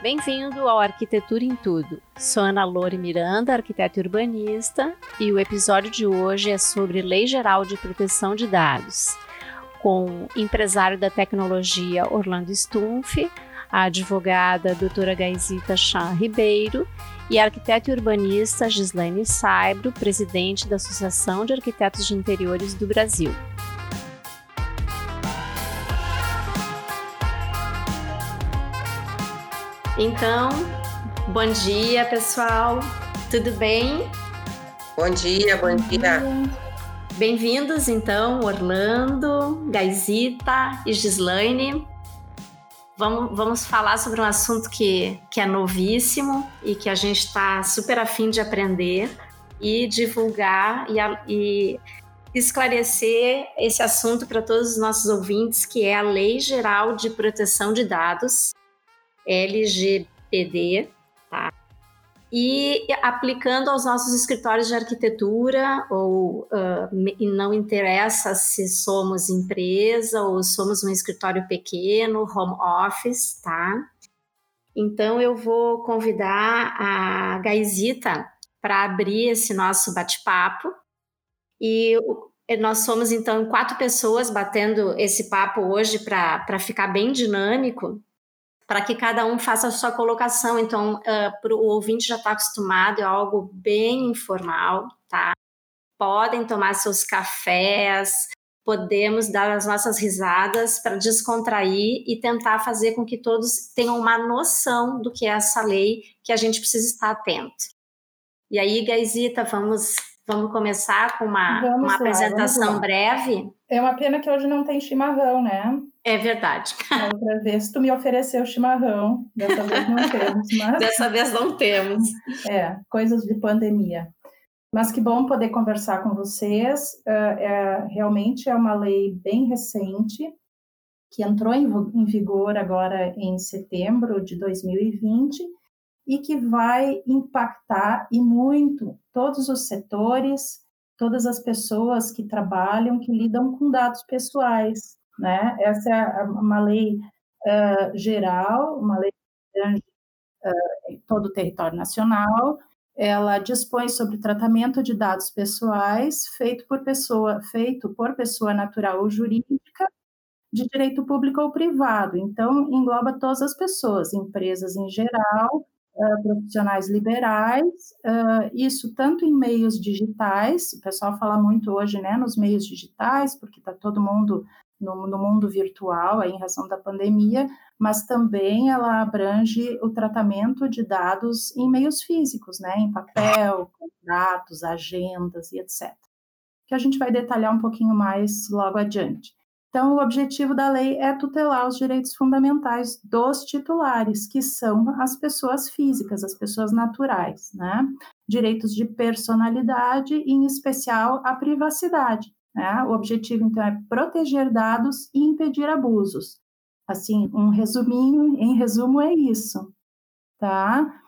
Bem-vindo ao Arquitetura em Tudo. Sou Ana Lore Miranda, arquiteta urbanista, e o episódio de hoje é sobre Lei Geral de Proteção de Dados, com empresário da tecnologia Orlando Stumpf, a advogada doutora Gaisita Chan Ribeiro e a arquiteta e urbanista Gislaine Saibro, presidente da Associação de Arquitetos de Interiores do Brasil. Então, bom dia, pessoal. Tudo bem? Bom dia, bom, dia. Bem-vindos, então, Orlando, Gaisita e Gislaine. Vamos, vamos falar sobre um assunto que, que é novíssimo e que a gente está super afim de aprender e divulgar e, e esclarecer esse assunto para todos os nossos ouvintes, que é a Lei Geral de Proteção de Dados, LGPD, tá? E aplicando aos nossos escritórios de arquitetura, ou uh, não interessa se somos empresa ou somos um escritório pequeno, home office, tá? Então eu vou convidar a Gaisita para abrir esse nosso bate-papo. E nós somos então quatro pessoas batendo esse papo hoje para ficar bem dinâmico para que cada um faça a sua colocação. Então, uh, pro, o ouvinte já está acostumado, é algo bem informal, tá? Podem tomar seus cafés, podemos dar as nossas risadas para descontrair e tentar fazer com que todos tenham uma noção do que é essa lei que a gente precisa estar atento. E aí, Gaisita, vamos Vamos começar com uma, vamos uma lá, apresentação breve? É uma pena que hoje não tem chimarrão, né? É verdade. outra vez tu me ofereceu chimarrão, dessa vez não temos. Mas... Dessa vez não temos. É, coisas de pandemia. Mas que bom poder conversar com vocês. É, é, realmente é uma lei bem recente, que entrou em, em vigor agora em setembro de 2020 e que vai impactar e muito todos os setores, todas as pessoas que trabalham, que lidam com dados pessoais, né? Essa é uma lei uh, geral, uma lei que tange uh, todo o território nacional. Ela dispõe sobre tratamento de dados pessoais feito por pessoa, feito por pessoa natural ou jurídica de direito público ou privado. Então, engloba todas as pessoas, empresas em geral, profissionais liberais, uh, isso tanto em meios digitais, o pessoal fala muito hoje né, nos meios digitais, porque está todo mundo no, no, mundo virtual, aí, em razão da pandemia, mas também ela abrange o tratamento de dados em meios físicos, né, em papel, contratos, agendas e etc. Que a gente vai detalhar um pouquinho mais logo adiante. Então, o objetivo da lei é tutelar os direitos fundamentais dos titulares, que são as pessoas físicas, as pessoas naturais, né? Direitos de personalidade, em especial a privacidade. Né? O objetivo, então, é proteger dados e impedir abusos. Assim, um resuminho, em resumo, é isso, tá?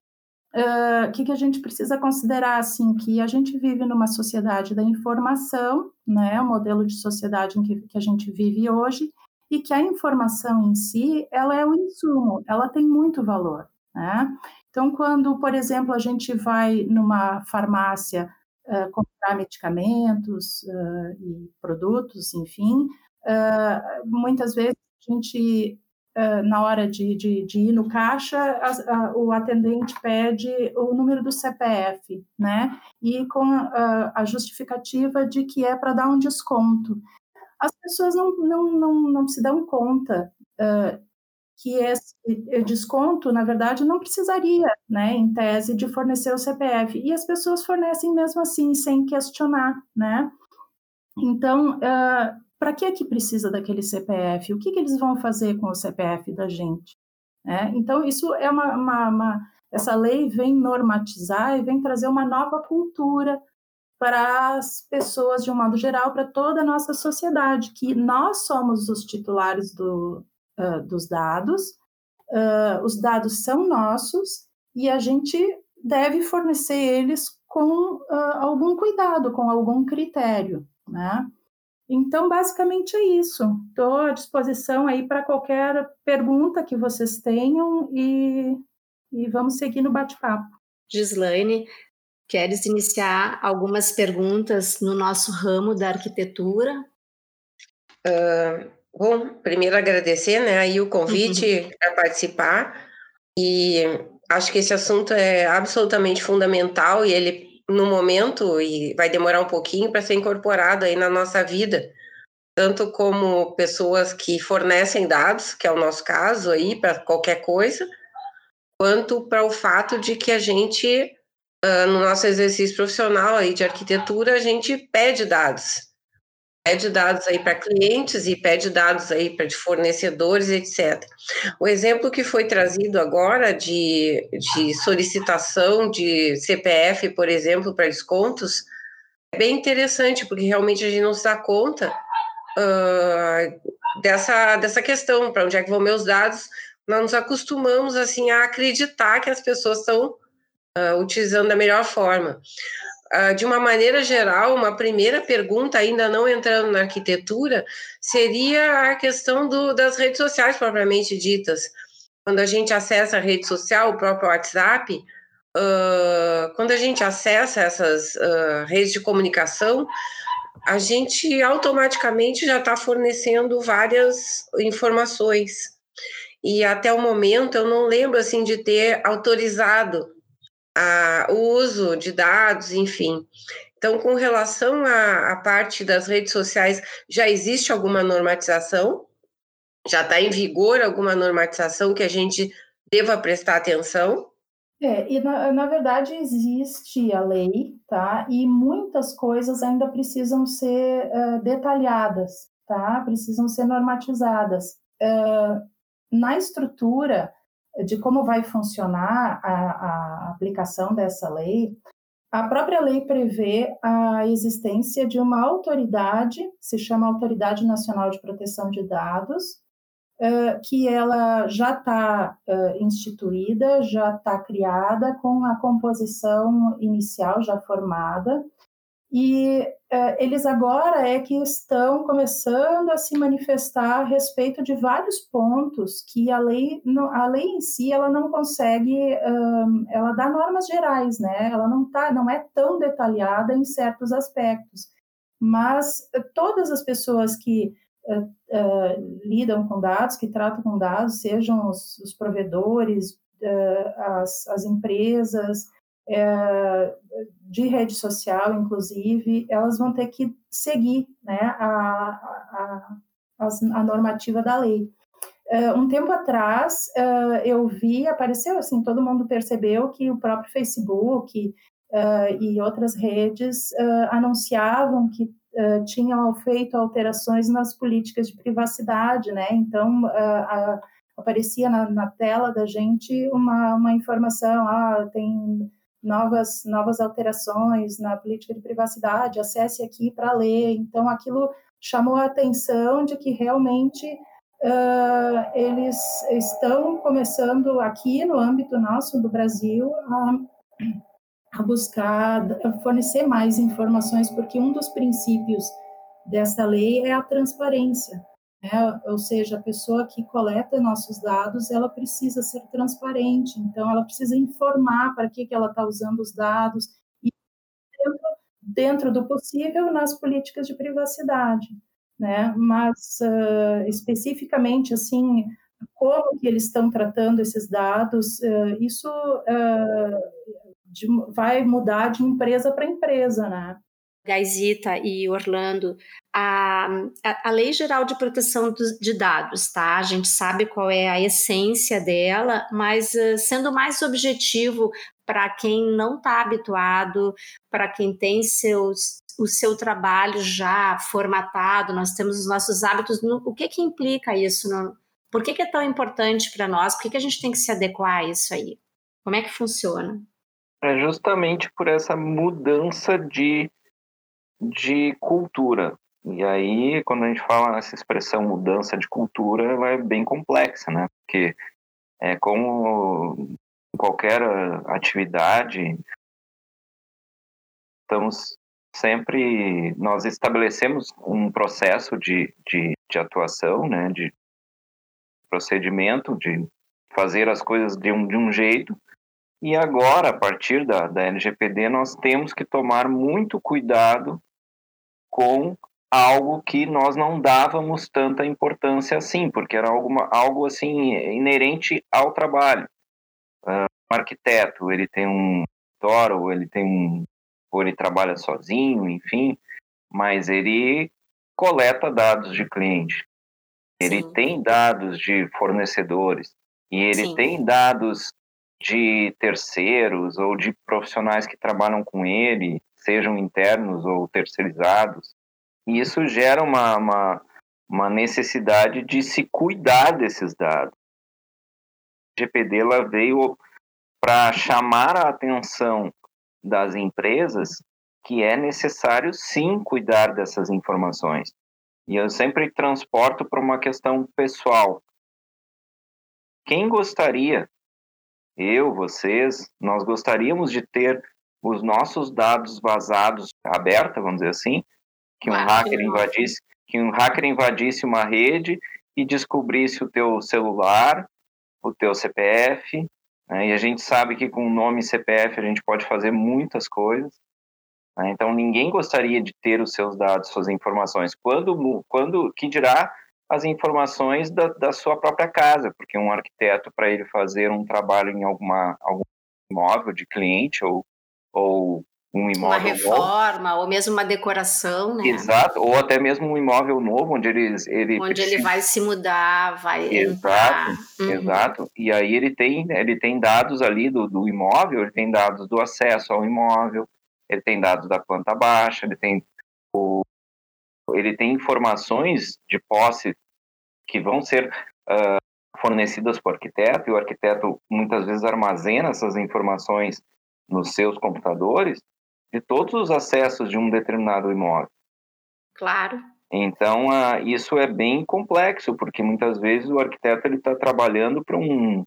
O uh, que, que a gente precisa considerar assim que a gente vive numa sociedade da informação, né, o modelo de sociedade em que, que a gente vive hoje, e que a informação em si, ela é o insumo, ela tem muito valor, né? Então, quando, por exemplo, a gente vai numa farmácia uh, comprar medicamentos uh, e produtos, enfim, muitas vezes a gente na hora de, de, de, ir no caixa, a, a, o atendente pede o número do CPF, né? E com a, a justificativa de que é para dar um desconto. As pessoas não, não, não, não se dão conta uh, que esse desconto, na verdade, não precisaria, né, em tese, de fornecer o CPF. E as pessoas fornecem mesmo assim, sem questionar, né? Então, uh, para que é que precisa daquele CPF? O que, que eles vão fazer com o CPF da gente? É, então, isso é uma, uma, uma, Essa lei vem normatizar e vem trazer uma nova cultura para as pessoas, de um modo geral, para toda a nossa sociedade, que nós somos os titulares do, uh, dos dados, uh, os dados são nossos e a gente deve fornecer eles com uh, algum cuidado, com algum critério, né? Então, basicamente é isso. Estou à disposição aí para qualquer pergunta que vocês tenham e e vamos seguir no bate-papo. Gislaine, queres iniciar algumas perguntas no nosso ramo da arquitetura? Uh, bom, primeiro agradecer né, aí o convite uhum. para participar e acho que esse assunto é absolutamente fundamental e ele no momento e vai demorar um pouquinho para ser incorporado aí na nossa vida, tanto como pessoas que fornecem dados, que é o nosso caso aí para qualquer coisa, quanto para o fato de que a gente uh, no nosso exercício profissional aí de arquitetura a gente pede dados pede dados aí para clientes e pede dados aí para fornecedores, etc. O exemplo que foi trazido agora de, de solicitação de CPF, por exemplo, para descontos, é bem interessante, porque realmente a gente não se dá conta uh, dessa, dessa questão, para onde é que vão meus dados, nós nos acostumamos assim a acreditar que as pessoas estão uh, utilizando da melhor forma. Uh, de uma maneira geral, uma primeira pergunta, ainda não entrando na arquitetura, seria a questão do, das redes sociais propriamente ditas. Quando a gente acessa a rede social, o próprio WhatsApp, uh, quando a gente acessa essas uh, redes de comunicação, a gente automaticamente já está fornecendo várias informações. E até o momento eu não lembro assim de ter autorizado a, o uso de dados, enfim. Então, com relação à, à parte das redes sociais, já existe alguma normatização? Já está em vigor alguma normatização que a gente deva prestar atenção? É, e na, na, verdade existe a lei, tá? E muitas coisas ainda precisam ser uh, detalhadas, tá? Precisam ser normatizadas. Uh, na estrutura, de como vai funcionar a, a aplicação dessa lei, a própria lei prevê a existência de uma autoridade, se chama Autoridade Nacional de Proteção de Dados, que ela já está instituída, já está criada com a composição inicial já formada, e é, eles agora é que estão começando a se manifestar a respeito de vários pontos que a lei, a lei em si ela não consegue, um, ela dá normas gerais, né? Ela não tá, não é tão detalhada em certos aspectos, mas eh, todas as pessoas que uh, uh, lidam com dados, que tratam com dados, sejam os, os provedores, uh, as, as empresas, é, de rede social, inclusive, elas vão ter que seguir né, a, a, a normativa da lei. Uh, um tempo atrás, uh, eu vi, apareceu assim, todo mundo percebeu que o próprio Facebook uh, e outras redes anunciavam que tinham feito alterações nas políticas de privacidade, né? Então, aparecia na, na, tela da gente uma, uma informação, ah, tem novas, novas alterações na política de privacidade, acesse aqui para ler. Então, aquilo chamou a atenção de que realmente uh, eles estão começando aqui no âmbito nosso do Brasil a, a buscar a fornecer mais informações, porque um dos princípios dessa lei é a transparência. Né? Ou seja, a pessoa que coleta nossos dados, ela precisa ser transparente, então ela precisa informar para que, que ela está usando os dados, e dentro, dentro, do possível nas políticas de privacidade. Né? Mas, uh, especificamente, assim, como que eles estão tratando esses dados, isso vai mudar de empresa para empresa, né? Gaisita e Orlando, a, a, Lei Geral de Proteção de Dados, tá? A gente sabe qual é a essência dela, mas uh, sendo mais objetivo para quem não está habituado, para quem tem seus, o seu trabalho já formatado, nós temos os nossos hábitos, no, o que que implica isso? No, por que, que é tão importante para nós? Por que, que a gente tem que se adequar a isso aí? Como é que funciona? É justamente por essa mudança de de cultura. E aí, quando a gente fala nessa expressão mudança de cultura, ela é bem complexa, né? Porque é como qualquer atividade, estamos sempre, nós estabelecemos um processo de, de, de atuação, né? De procedimento de fazer as coisas de um, de um jeito. E agora, a partir da, da LGPD, nós temos que tomar muito cuidado com algo que nós não dávamos tanta importância assim, porque era algo, algo assim inerente ao trabalho. Uh, um arquiteto, ele tem um escritório, ele tem um, ou ele trabalha sozinho, enfim, mas ele coleta dados de cliente, ele Sim. tem dados de fornecedores e ele Sim. tem dados de terceiros ou de profissionais que trabalham com ele, sejam internos ou terceirizados. E isso gera uma, uma, uma necessidade de se cuidar desses dados. A GPD ela veio para chamar a atenção das empresas que é necessário sim cuidar dessas informações. E eu sempre transporto para uma questão pessoal. Quem gostaria, eu, vocês, nós gostaríamos de ter os nossos dados vazados aberta, vamos dizer assim, que um hacker invadisse, que um hacker invadisse uma rede e descobrisse o teu celular, o teu CPF, né? e a gente sabe que com o nome CPF a gente pode fazer muitas coisas. Né? Então, ninguém gostaria de ter os seus dados, suas informações. Quando, quando que dirá as informações da, da sua própria casa, porque um arquiteto, para ele fazer um trabalho em alguma, algum imóvel de cliente ou, ou um imóvel uma reforma novo. ou mesmo uma decoração, né? Exato, ou até mesmo um imóvel novo onde ele ele onde precisa... ele vai se mudar, vai exato, uhum. exato. E aí ele tem ele tem dados ali do, do imóvel, ele tem dados do acesso ao imóvel, ele tem dados da planta baixa, ele tem o, ele tem informações de posse que vão ser uh, fornecidas para o arquiteto, e o arquiteto muitas vezes armazena essas informações nos seus computadores de todos os acessos de um determinado imóvel. Claro. Então, uh, isso é bem complexo, porque muitas vezes o arquiteto está trabalhando para um,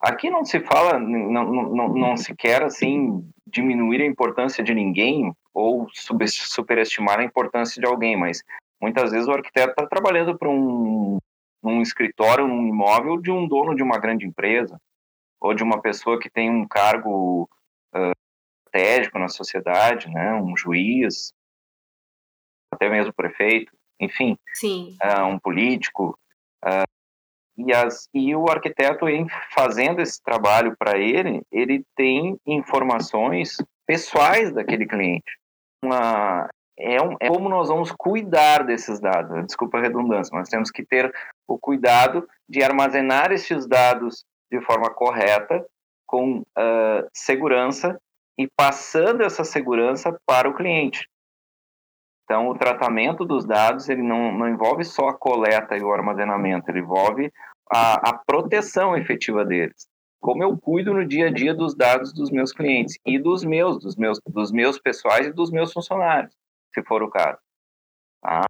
Aqui não se fala, não, não, não se quer assim diminuir a importância de ninguém ou superestimar a importância de alguém, mas muitas vezes o arquiteto está trabalhando para um, um escritório, um imóvel de um dono de uma grande empresa ou de uma pessoa que tem um cargo uh, estratégico na sociedade, né, um juiz, até mesmo prefeito, enfim, uh, um político. Uh, e, as, e o arquiteto, em fazendo esse trabalho para ele, ele tem informações pessoais daquele cliente. Uma, é, um, é, como nós vamos cuidar desses dados. Desculpa a redundância, mas temos que ter o cuidado de armazenar esses dados de forma correta, com uh, segurança e passando essa segurança para o cliente. Então, o tratamento dos dados ele não, não envolve só a coleta e o armazenamento, ele envolve a, a proteção efetiva deles. Como eu cuido no dia a dia dos dados dos meus clientes e dos meus, dos meus, dos meus pessoais e dos meus funcionários, se for o caso. Tá?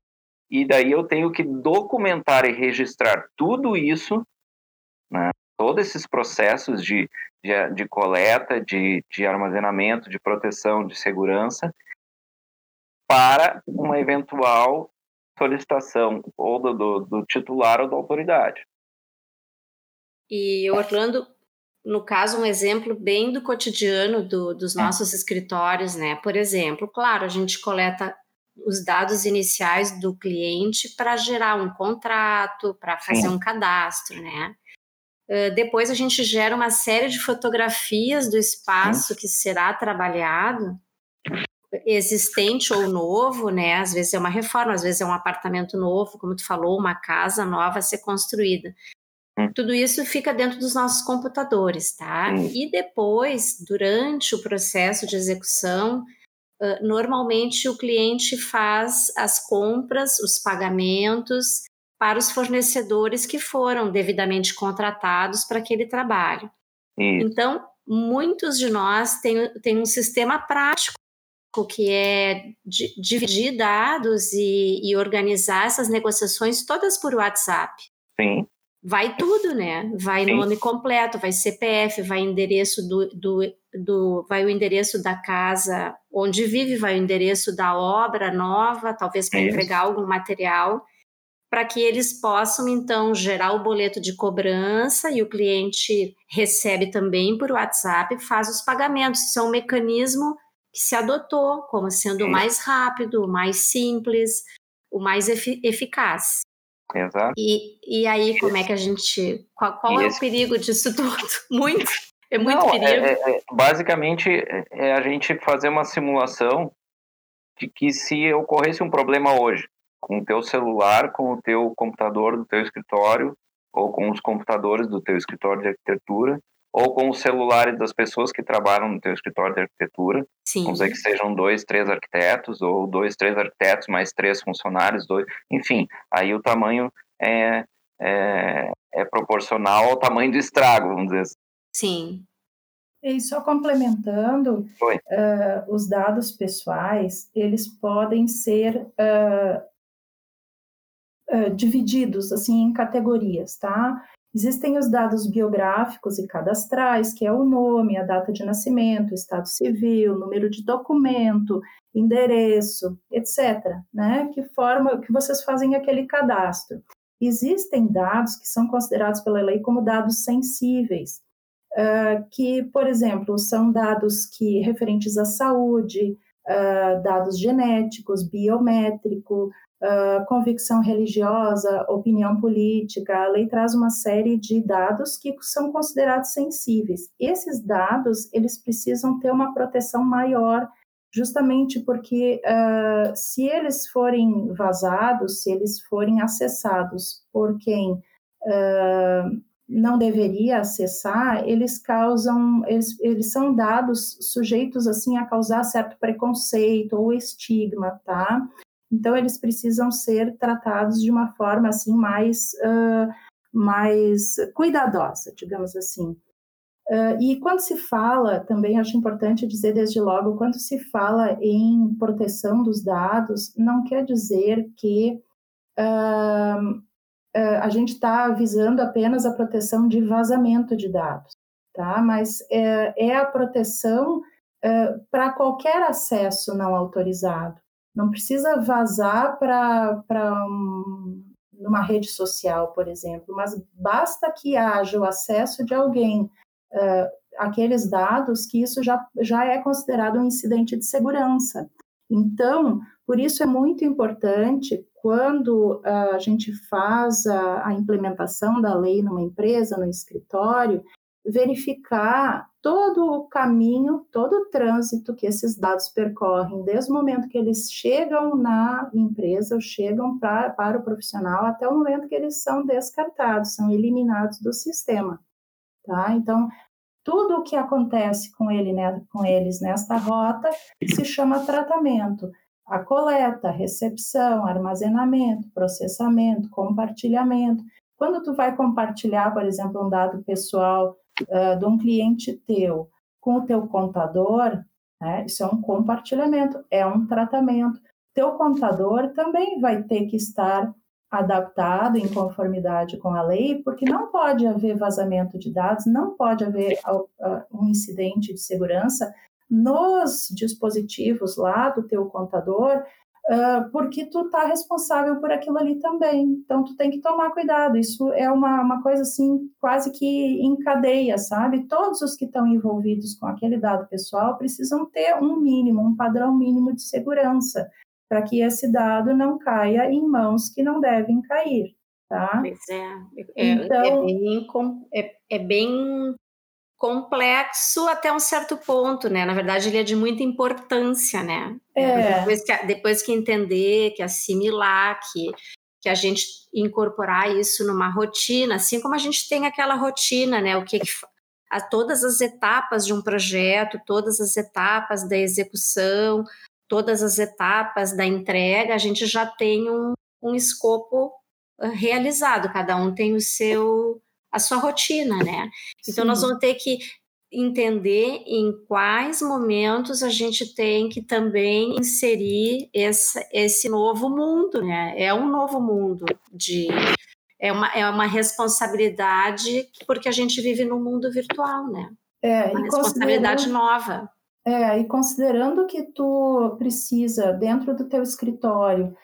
E daí eu tenho que documentar e registrar tudo isso, né? Todos esses processos de, de, de coleta, de, de armazenamento, de proteção, de segurança, para uma eventual solicitação ou do, do, do titular ou da autoridade. E Orlando, no caso, um exemplo bem do cotidiano do, dos é. nossos escritórios, né? Por exemplo, claro, a gente coleta os dados iniciais do cliente para gerar um contrato, para fazer um cadastro, né? Uh, depois a gente gera uma série de fotografias do espaço que será trabalhado existente ou novo, né? Às vezes é uma reforma, às vezes é um apartamento novo, como tu falou, uma casa nova a ser construída. Hum. Tudo isso fica dentro dos nossos computadores, tá? Hum. E depois, durante o processo de execução, uh, normalmente o cliente faz as compras, os pagamentos para os fornecedores que foram devidamente contratados para aquele trabalho. Então, muitos de nós têm, têm um sistema prático que é dividir dados e, e, organizar essas negociações todas por WhatsApp. Sim. Vai tudo, né? Vai Sim. nome completo, vai CPF, vai endereço do, do, do, vai o endereço da casa onde vive, vai o endereço da obra nova, talvez para entregar algum material. Para que eles possam então gerar o boleto de cobrança e o cliente recebe também por WhatsApp, faz os pagamentos. Isso é um mecanismo que se adotou como sendo o mais rápido, o mais simples, o mais efic eficaz. Exato. E, e aí, como é que a gente. Qual, qual é esse... o perigo disso tudo? Muito. É muito Não, perigo. É, é, é, basicamente, é, é a gente fazer uma simulação de que se ocorresse um problema hoje, com o teu celular, com o teu computador do teu escritório, ou com os computadores do teu escritório de arquitetura, ou com os celulares das pessoas que trabalham no teu escritório de arquitetura. Sim. Vamos dizer que sejam dois, três arquitetos, ou dois, três arquitetos mais três funcionários, dois, enfim, aí o tamanho é, é, é proporcional ao tamanho do estrago, vamos dizer assim. Sim. E só complementando, uh, os dados pessoais, eles podem ser uh, divididos assim em categorias, tá? Existem os dados biográficos e cadastrais, que é o nome, a data de nascimento, estado civil, número de documento, endereço, etc., né? Que forma que vocês fazem aquele cadastro. Existem dados que são considerados pela lei como dados sensíveis, uh, que, por exemplo, são dados que referentes à saúde, uh, dados genéticos, biométrico, uh, convicção religiosa, opinião política. A lei traz uma série de dados que são considerados sensíveis. Esses dados, eles precisam ter uma proteção maior, justamente porque uh, se eles forem vazados, se eles forem acessados por quem uh, não deveria acessar, eles causam, eles, eles são dados sujeitos assim a causar certo preconceito ou estigma, tá? Então, eles precisam ser tratados de uma forma assim mais, uh, mais cuidadosa, digamos assim. Uh, e quando se fala, também acho importante dizer desde logo, quando se fala em proteção dos dados, não quer dizer que uh, a gente está visando apenas a proteção de vazamento de dados, tá? Mas é, é a proteção para qualquer acesso não autorizado. Não precisa vazar para um, uma rede social, por exemplo, mas basta que haja o acesso de alguém uh, aqueles dados que isso já, já é considerado um incidente de segurança. Então, por isso é muito importante quando uh, a gente faz a, a implementação da lei numa empresa, no escritório, verificar todo o caminho, todo o trânsito que esses dados percorrem, desde o momento que eles chegam na empresa, ou chegam pra, para o profissional, até o momento que eles são descartados, são eliminados do sistema. Tá? Então, tudo o que acontece com, ele, né, com eles nesta rota se chama tratamento. A coleta, recepção, armazenamento, processamento, compartilhamento. Quando tu vai compartilhar, por exemplo, um dado pessoal uh, de um cliente teu com o teu contador, né, isso é um compartilhamento, é um tratamento. Teu contador também vai ter que estar adaptado em conformidade com a lei, porque não pode haver vazamento de dados, não pode haver um incidente de segurança nos dispositivos lá do teu contador uh, porque tu tá responsável por aquilo ali também. Então, tu tem que tomar cuidado. Isso é uma, uma coisa, assim, quase que em cadeia, sabe? Todos os que estão envolvidos com aquele dado pessoal precisam ter um mínimo, um padrão mínimo de segurança, para que esse dado não caia em mãos que não devem cair. Tá? Pois é, é, então, é, bem, é, é bem complexo até um certo ponto, né? Na verdade, ele é de muita importância, né? É. Depois, que, depois que entender, que assimilar, que, que a gente incorporar isso numa rotina, assim como a gente tem aquela rotina, né? O que, que a todas as etapas de um projeto, todas as etapas da execução, todas as etapas da entrega, a gente já tem um, um escopo realizado, cada um tem o seu a sua rotina, né? Então Sim. nós vamos ter que entender em quais momentos a gente tem que também inserir esse, esse novo mundo, né? É um novo mundo de é uma, é uma responsabilidade porque a gente vive no mundo virtual, né? É, uma responsabilidade nova. É, e considerando que tu precisa, dentro do teu escritório,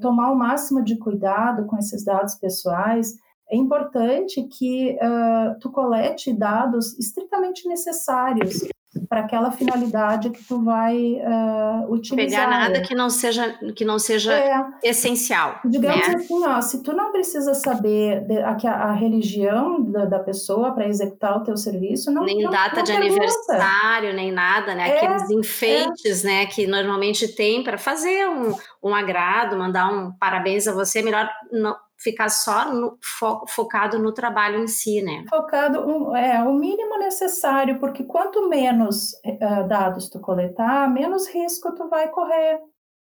tomar o máximo de cuidado com esses dados pessoais, é importante que uh, tu colete dados estritamente necessários para aquela finalidade que tu vai uh, utilizar. Pegar nada que não seja que não seja é, essencial. Digamos né? assim, ó, se tu não precisa saber de, a, a, religião da, da pessoa para executar o teu serviço, não nem não, data não de pergunta. aniversário, nem nada, né? É, Aqueles enfeites, é. né, que normalmente tem para fazer um, um agrado, mandar um parabéns a você, melhor não ficar só no, fo, focado no trabalho em si, né? Focado, um, é, o mínimo necessário, porque quanto menos uh, dados tu coletar, menos risco tu vai correr,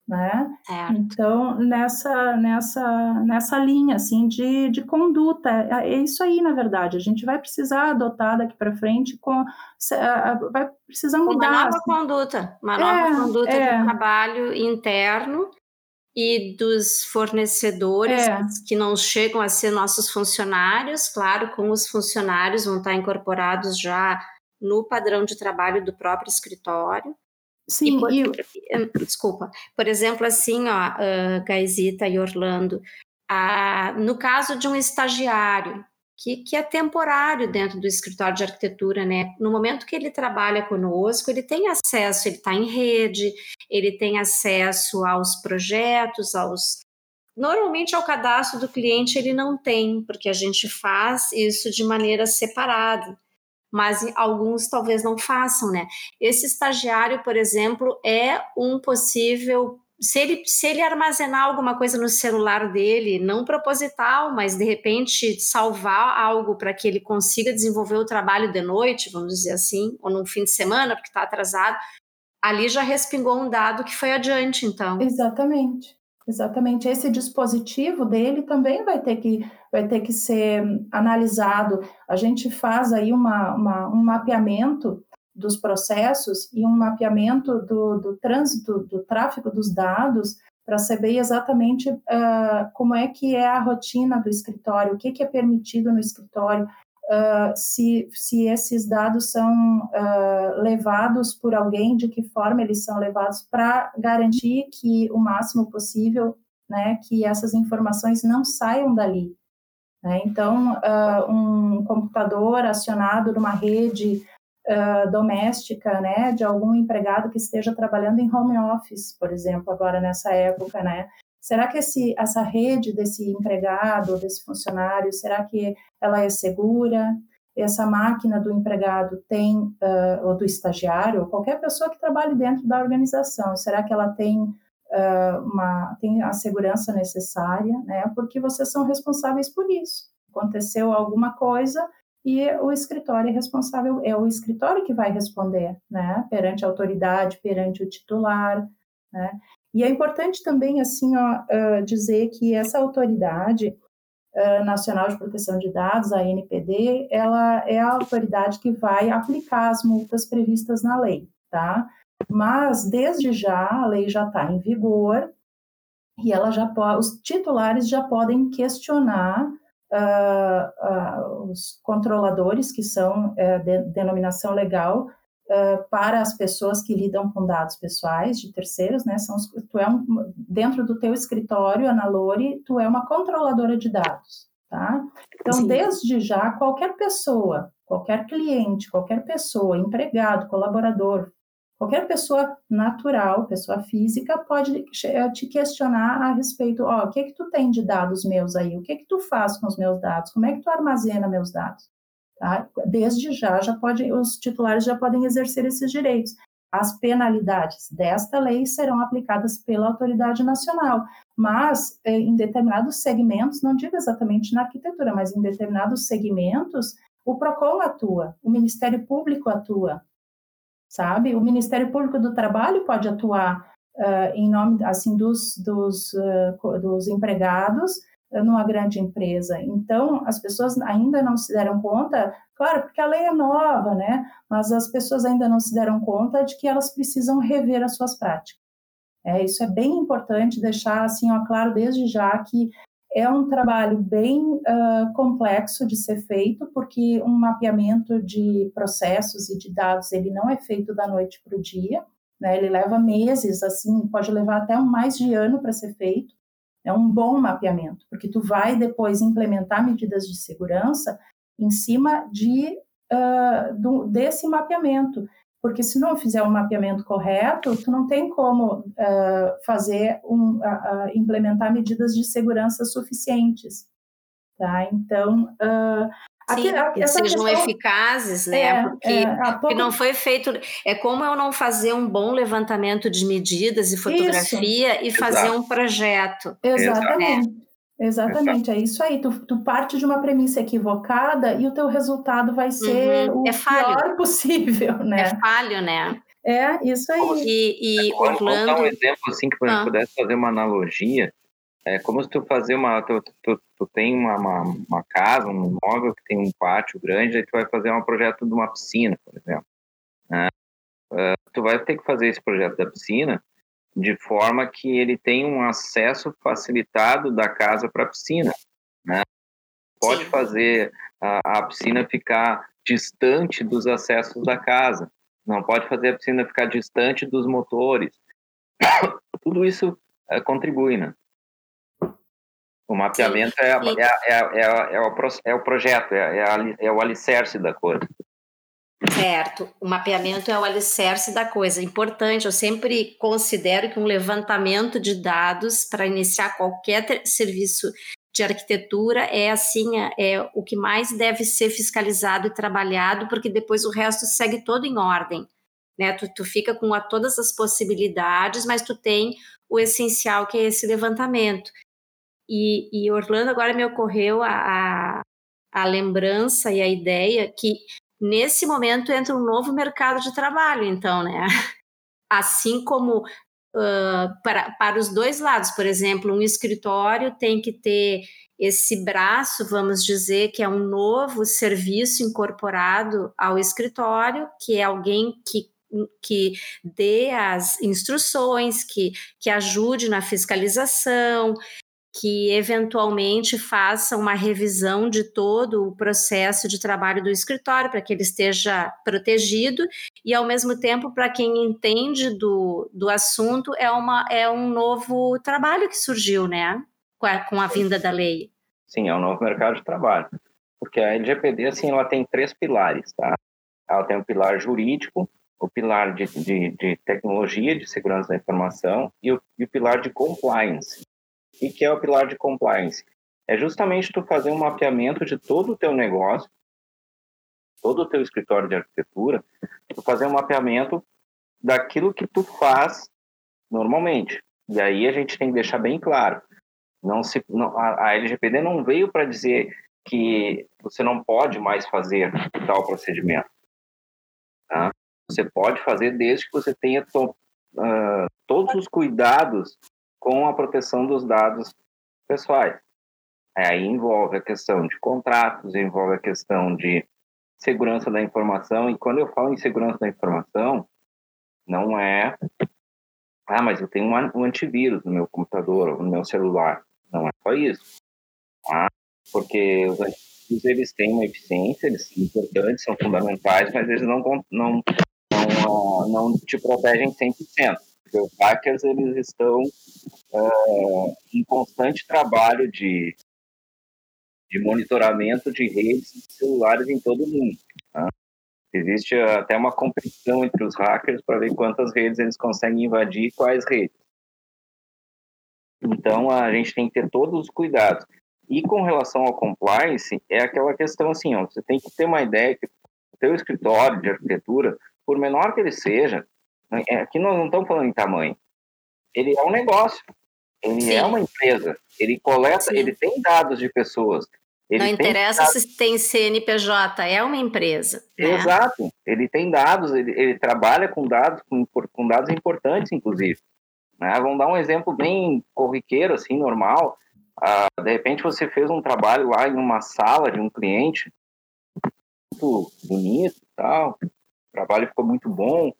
né? Certo. Então, nessa, nessa, nessa linha, assim, de, de conduta, é, é isso aí, na verdade, a gente vai precisar adotar daqui para frente, com, vai precisar mudar. Uma nova assim. conduta, uma nova é, conduta é. de trabalho interno, e dos fornecedores é. que não chegam a ser nossos funcionários, claro, com os funcionários vão estar incorporados já no padrão de trabalho do próprio escritório. Sim, e por, e... desculpa. Por exemplo, assim, ó, uh, Gaisita e Orlando, uh, no caso de um estagiário que, que é temporário dentro do escritório de arquitetura, né? No momento que ele trabalha conosco, ele tem acesso, ele está em rede, ele tem acesso aos projetos, aos. Normalmente ao cadastro do cliente ele não tem, porque a gente faz isso de maneira separada mas alguns talvez não façam, né? Esse estagiário, por exemplo, é um possível se ele, se ele armazenar alguma coisa no celular dele, não proposital, mas de repente salvar algo para que ele consiga desenvolver o trabalho de noite, vamos dizer assim, ou no fim de semana, porque está atrasado, ali já respingou um dado que foi adiante, então. Exatamente. Exatamente. Esse dispositivo dele também vai ter que, vai ter que ser analisado. A gente faz aí uma, uma um mapeamento dos processos e um mapeamento do, do trânsito, do tráfego dos dados, para saber exatamente uh, como é que é a rotina do escritório, o que, que é permitido no escritório, uh, se, se esses dados são uh, levados por alguém, de que forma eles são levados, para garantir que o máximo possível, né, que essas informações não saiam dali. Né? Então, um computador acionado numa rede uh, doméstica, né, de algum empregado que esteja trabalhando em home office, por exemplo, agora nessa época, né? Será que esse, essa rede desse empregado, desse funcionário, será que ela é segura? Essa máquina do empregado tem, uh, ou do estagiário, qualquer pessoa que trabalhe dentro da organização, será que ela tem uh, uma, tem a segurança necessária, né? Porque vocês são responsáveis por isso. Aconteceu alguma coisa, e o escritório responsável, é o escritório que vai responder, né, perante a autoridade, perante o titular, né, e é importante também, assim, ó, dizer que essa autoridade nacional de proteção de dados, a NPD, ela é a autoridade que vai aplicar as multas previstas na lei, tá? Mas, desde já, a lei já está em vigor, e ela já pode, os titulares já podem questionar uh, uh, os controladores, que são uh, de, denominação legal, ah, para as pessoas que lidam com dados pessoais de terceiros, né? São, tu é um, dentro do teu escritório, Ana Lore, tu é uma controladora de dados, tá? Então, Sim. desde já, qualquer pessoa, qualquer cliente, qualquer pessoa, empregado, colaborador, Qualquer pessoa natural, pessoa física, pode eh, te questionar a respeito, ó, oh, o que que tu tem de dados meus aí? O que que tu faz com os meus dados? Como é que tu armazena meus dados? Tá? Desde já, já pode, os titulares já podem exercer esses direitos. As penalidades desta lei serão aplicadas pela autoridade nacional, mas eh, em determinados segmentos, não digo exatamente na arquitetura, mas em determinados segmentos, o PROCON atua, o Ministério Público atua, sabe? O Ministério Público do Trabalho pode atuar uh, em nome, assim, dos, dos, uh, dos empregados numa grande empresa. Então, as pessoas ainda não se deram conta, claro, porque a lei é nova, né? Mas as pessoas ainda não se deram conta de que elas precisam rever as suas práticas. É, isso é bem importante deixar assim, ó, claro, desde já que é um trabalho bem uh, complexo de ser feito, porque um mapeamento de processos e de dados ele não é feito da noite para o dia, né? Ele leva meses, assim, pode levar até mais de ano para ser feito. é um bom mapeamento, porque tu vai depois implementar medidas de segurança em cima de uh, do, desse mapeamento, porque se não fizer um mapeamento correto, tu não tem como uh, fazer um, uh, implementar medidas de segurança suficientes, tá? Então Sim, que sejam questão... eficazes, né? É, porque, é, pouco... não foi feito. É como eu não fazer um bom levantamento de medidas e fotografia isso. e fazer Exato. um projeto. Exatamente. É. Exatamente, é isso aí. Tu, tu, parte de uma premissa equivocada e o teu resultado vai ser uhum. o é pior possível, né? É falho, né? É, isso aí. E, e Orlando... Vou dar um exemplo, assim, que ah. pudesse fazer uma analogia. É como se tu fazer uma. Tu, tu, tu tem uma, uma, uma, casa, um imóvel que tem um pátio grande, aí tu vai fazer um projeto de uma piscina, por exemplo. Né? Uh, tu vai ter que fazer esse projeto da piscina de forma que ele tenha um acesso facilitado da casa para a piscina. Né? Pode Sim. fazer a, a piscina ficar distante dos acessos da casa. Não pode fazer a piscina ficar distante dos motores. Tudo isso é, contribui, né? O mapeamento é, é, é, é, o, é o projeto, é, é, o alicerce da coisa. Certo, o mapeamento é o alicerce da coisa. Importante, eu sempre considero que um levantamento de dados para iniciar qualquer serviço de arquitetura é assim, é o que mais deve ser fiscalizado e trabalhado, porque depois o resto segue todo em ordem. Né? Tu, tu fica com a, todas as possibilidades, mas tu tem o essencial que é esse levantamento. E, e Orlando agora me ocorreu a, a, a lembrança e a ideia que nesse momento entra um novo mercado de trabalho, então, né? Assim como uh, para, para os dois lados, por exemplo, um escritório tem que ter esse braço, vamos dizer, que é um novo serviço incorporado ao escritório, que é alguém que que dê as instruções, que, que ajude na fiscalização, que eventualmente faça uma revisão de todo o processo de trabalho do escritório para que ele esteja protegido e ao mesmo tempo para quem entende do, do assunto é uma é um novo trabalho que surgiu, né, com a, com a vinda da lei. Sim, é um novo mercado de trabalho, porque a LGPD assim ela tem três pilares, tá? Ela tem o pilar jurídico, o pilar de, de, de tecnologia de segurança da informação e o, e o pilar de compliance e que é o pilar de compliance? É justamente tu fazer um mapeamento de todo o teu negócio, todo o teu escritório de arquitetura, tu fazer um mapeamento daquilo que tu faz normalmente. E aí a gente tem que deixar bem claro, não se não, a, a LGPD não veio para dizer que você não pode mais fazer tal procedimento. Tá? Você pode fazer desde que você tenha to, uh, todos os cuidados com a proteção dos dados pessoais. Aí envolve a questão de contratos, envolve a questão de segurança da informação. E quando eu falo em segurança da informação, não é, ah, mas eu tenho um antivírus no meu computador no meu celular. Não é só isso. Tá? Porque os antivírus eles têm uma eficiência, eles são importantes, são fundamentais, mas eles não, não, não, não, não te protegem 100%. Porque os hackers eles estão uh, em constante trabalho de, de monitoramento de redes celulares em todo o mundo. Tá? Existe até uma competição entre os hackers para ver quantas redes eles conseguem invadir e quais redes. Então a gente tem que ter todos os cuidados. E com relação ao compliance, é aquela questão assim, ó, você tem que ter uma ideia que o seu escritório de arquitetura, por menor que ele seja, é, aqui nós não estamos falando em tamanho. Ele é um negócio. Ele Sim. é uma empresa. Ele coleta, Sim. ele tem dados de pessoas. Ele não interessa dados... se tem CNPJ, é uma empresa. Né? Exato. Ele tem dados, ele, ele trabalha com dados, com, com dados importantes, inclusive. Né? Vamos dar um exemplo bem corriqueiro, assim, normal. Ah, de repente você fez um trabalho lá em uma sala de um cliente, muito bonito e tal, o trabalho ficou muito bom,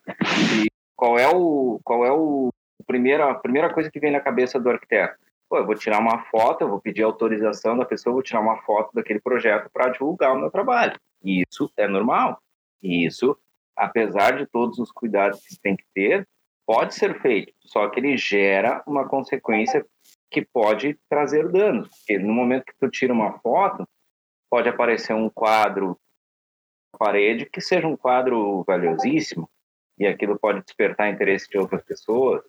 e qual é o qual é o primeira a primeira coisa que vem na cabeça do arquiteto? Pô, eu vou tirar uma foto, eu vou pedir autorização da pessoa, vou tirar uma foto daquele projeto para divulgar o meu trabalho. E isso é normal. E isso, apesar de todos os cuidados que tem que ter, pode ser feito. Só que ele gera uma consequência que pode trazer danos. Porque no momento que tu tira uma foto, pode aparecer um quadro na parede que seja um quadro valiosíssimo e aquilo pode despertar interesse de outras pessoas,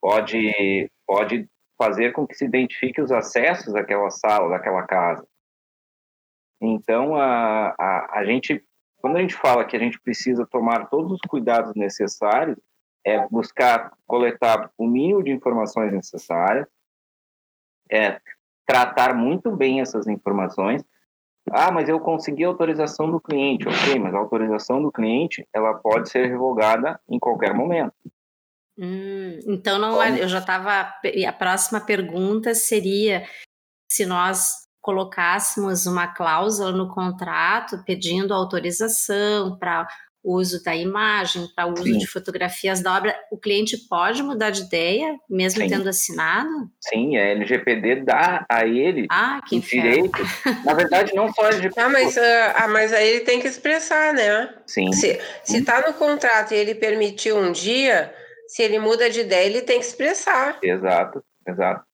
pode pode fazer com que se identifique os acessos daquela sala, daquela casa. Então, a, a, a gente, quando a gente fala que a gente precisa tomar todos os cuidados necessários, é buscar coletar o mínimo de informações necessárias, é tratar muito bem essas informações. Ah, mas eu consegui a autorização do cliente, ok, mas a autorização do cliente ela pode ser revogada em qualquer momento. Hum, então não, é, eu já estava. A próxima pergunta seria se nós colocássemos uma cláusula no contrato pedindo autorização para uso da imagem, para uso Sim. de fotografias da obra, o cliente pode mudar de ideia, mesmo Sim. tendo assinado? Sim, a LGPD dá a ele ah, que o direito. Na verdade, não só de. Ah, mas, uh, ah, mas aí ele tem que expressar, né? Sim. Se está no contrato e ele permitiu um dia, se ele muda de ideia, ele tem que expressar. Exato, exato.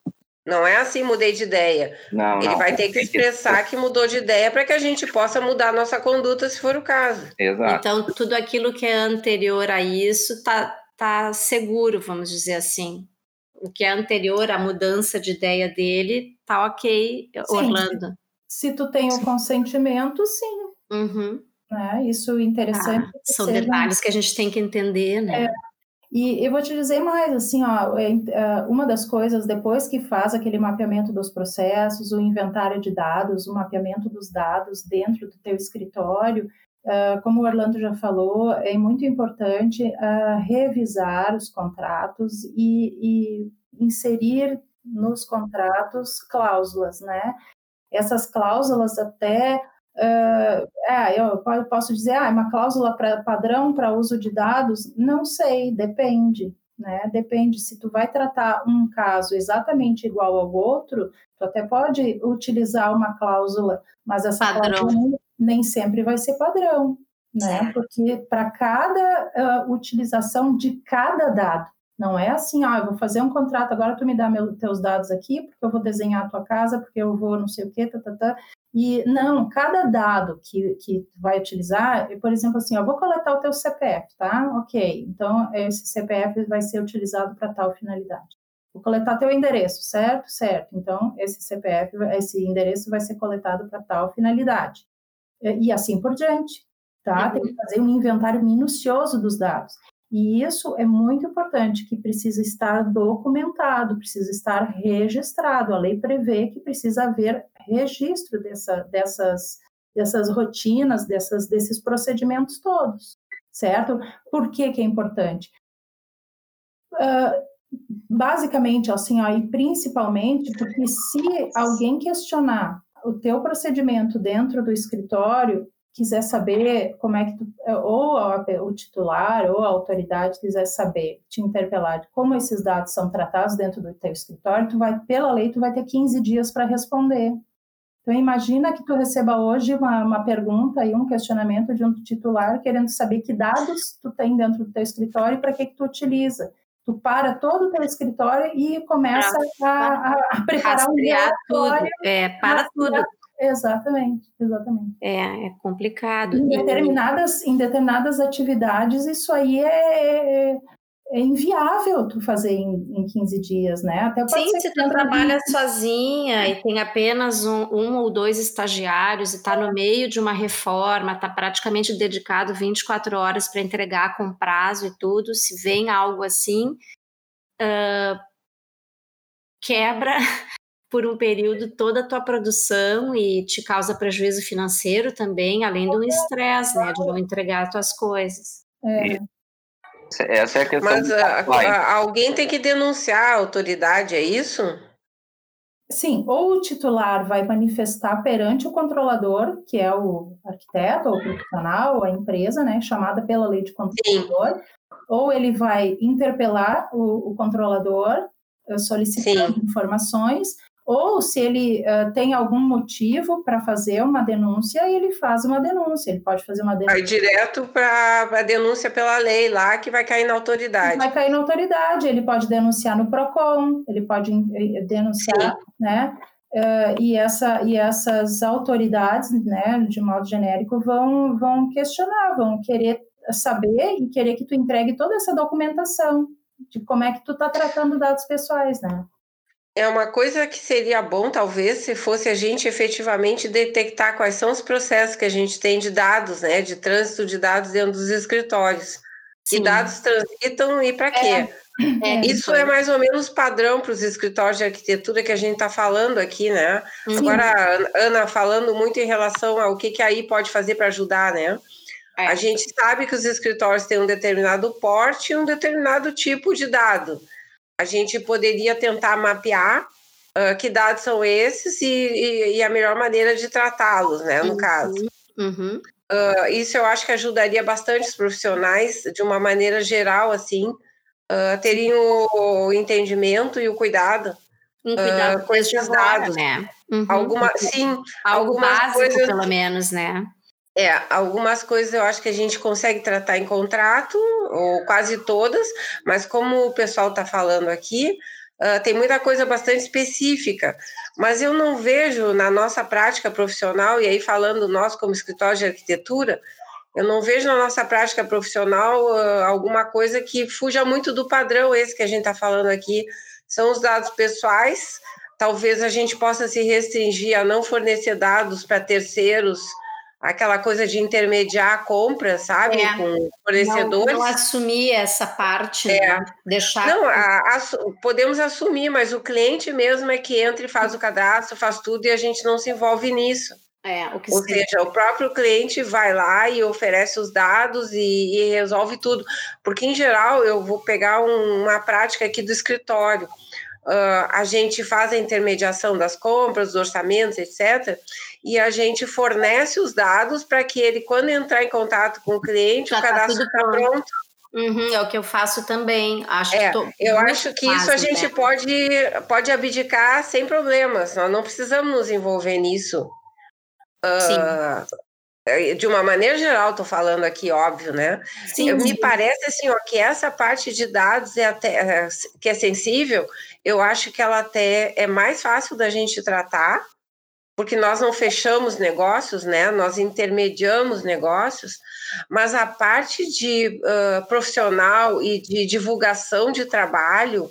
Não é assim, mudei de ideia. Não, Ele não. vai ter que expressar que mudou de ideia para que a gente possa mudar a nossa conduta, se for o caso. Exato. Então, tudo aquilo que é anterior a isso está tá seguro, vamos dizer assim. O que é anterior à mudança de ideia dele, tá ok, sim, Orlando. Se, tu tem o consentimento, sim. Uhum. É, isso é interessante. Ah, são seja... detalhes que a gente tem que entender, né? É e eu vou te dizer mais, assim, ó, é, é, uma das coisas, depois que faz aquele mapeamento dos processos, o inventário de dados, o mapeamento dos dados dentro do teu escritório, uh, como o Orlando já falou, é muito importante uh, revisar os contratos e, e inserir nos contratos cláusulas, né? Essas cláusulas até Uh, é, eu posso dizer, ah, é uma cláusula pra, padrão para uso de dados? Não sei, depende, né? Depende se tu vai tratar um caso exatamente igual ao outro, tu até pode utilizar uma cláusula, mas essa padrão. cláusula nem sempre vai ser padrão, né? Porque para cada uh, utilização de cada dado, não é assim, ah, eu vou fazer um contrato, agora tu me dá meus teus dados aqui, porque eu vou desenhar a tua casa, porque eu vou não sei o quê, tá, tá, tá. E não, cada dado que, que vai utilizar, por exemplo, assim, eu vou coletar o teu CPF, tá? Ok, então esse CPF vai ser utilizado para tal finalidade. Vou coletar teu endereço, certo? Certo. Então esse CPF, esse endereço vai ser coletado para tal finalidade. E assim por diante, tá? Uhum. Tem que fazer um inventário minucioso dos dados. E isso é muito importante, que precisa estar documentado, precisa estar registrado. A lei prevê que precisa haver registro dessa, dessas, dessas rotinas, dessas, desses procedimentos todos, certo? Por que, que é importante? Uh, basicamente, assim, ó, e principalmente porque se alguém questionar o teu procedimento dentro do escritório, quiser saber como é que tu, ou o titular ou a autoridade quiser saber, te interpelar de como esses dados são tratados dentro do teu escritório, tu vai, pela lei, tu vai ter 15 dias para responder. Então, imagina que tu receba hoje uma, uma pergunta e um questionamento de um titular querendo saber que dados tu tem dentro do teu escritório e para que que tu utiliza. Tu para todo o teu escritório e começa a, a, a preparar um tudo. É, para tudo Exatamente, exatamente. É, é complicado. Em determinadas, em determinadas atividades, isso aí é, é, é inviável tu fazer em, em 15 dias, né? Até Sim, se tu trabalha sozinha e tem apenas um, um ou dois estagiários e está no meio de uma reforma, está praticamente dedicado 24 horas para entregar com prazo e tudo, se vem algo assim, uh, quebra por um período toda a tua produção e te causa prejuízo financeiro também, além do estresse, né, de não entregar as tuas coisas. É. Essa é a questão. Mas a, a, alguém tem que denunciar a autoridade, é isso? Sim, ou o titular vai manifestar perante o controlador, que é o arquiteto ou o profissional, ou a empresa, né, chamada pela lei de controlador, Sim. ou ele vai interpelar o, o controlador eh, solicitando Sim. informações, ou se ele uh, tem algum motivo para fazer uma denúncia, ele faz uma denúncia. Ele pode fazer uma denúncia. Vai direto para a denúncia pela lei lá, que vai cair na autoridade. Vai cair na autoridade. Ele pode denunciar no PROCON, ele pode eh, denunciar, Sim. né? Uh, e, essa, e essas autoridades, né, de modo genérico, vão, vão questionar, vão querer saber e querer que tu entregue toda essa documentação de como é que tu está tratando dados pessoais, né? É uma coisa que seria bom, talvez, se fosse a gente efetivamente detectar quais são os processos que a gente tem de dados, né, de trânsito de dados dentro dos escritórios. Sim. Que dados transitam e para quê? É. É, Isso é mais ou menos padrão para os escritórios de arquitetura que a gente está falando aqui, né? Sim. Agora, Ana, falando muito em relação ao que, que aí pode fazer para ajudar, né? É. A gente sabe que os escritórios têm um determinado porte e um determinado tipo de dado a gente poderia tentar mapear uh, que dados são esses e, e, e a melhor maneira de tratá-los, né, no uhum. caso. Uhum. Uh, isso eu acho que ajudaria bastante os profissionais, de uma maneira geral, assim, uh, terem o, entendimento e o cuidado, um cuidado com esses dados. Né? Uhum. Alguma, sim, Algo algumas básico, coisas, pelo menos, né? É, algumas coisas eu acho que a gente consegue tratar em contrato, ou quase todas, mas como o pessoal está falando aqui, uh, tem muita coisa bastante específica. Mas eu não vejo na nossa prática profissional, e aí falando nós como escritório de arquitetura, eu não vejo na nossa prática profissional uh, alguma coisa que fuja muito do padrão esse que a gente está falando aqui. São os dados pessoais, talvez a gente possa se restringir a não fornecer dados para terceiros aquela coisa de intermediar a compra, sabe, é. com fornecedores. Não, não, assumir essa parte, é. né? deixar. Não, a, a, podemos assumir, mas o cliente mesmo é que entra e faz o cadastro, faz tudo e a gente não se envolve nisso. É, o Ou seja, o próprio cliente vai lá e oferece os dados e, e resolve tudo. Porque, em geral, eu vou pegar um, uma prática aqui do escritório. Uh, a gente faz a intermediação das compras, dos orçamentos, etc e a gente fornece os dados para que ele, quando entrar em contato com o cliente, Já o tá cadastro está pronto. pronto. Uhum, é o que eu faço também. Acho é, eu acho que isso a gente né? pode, pode abdicar sem problemas. Nós não precisamos nos envolver nisso. Uh, de uma maneira geral, estou falando aqui, óbvio, né? Sim, eu, Me parece assim, ó, que essa parte de dados é até é, que é sensível, eu acho que ela até é mais fácil da gente tratar porque nós não fechamos negócios, né? Nós intermediamos negócios, mas a parte de uh, profissional e de divulgação de trabalho,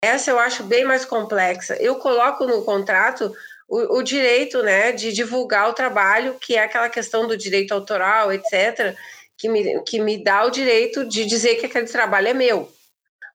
essa eu acho bem mais complexa. Eu coloco no contrato o, o direito, né, de divulgar o trabalho, que é aquela questão do direito autoral, etc., que me, que me dá o direito de dizer que aquele trabalho é meu.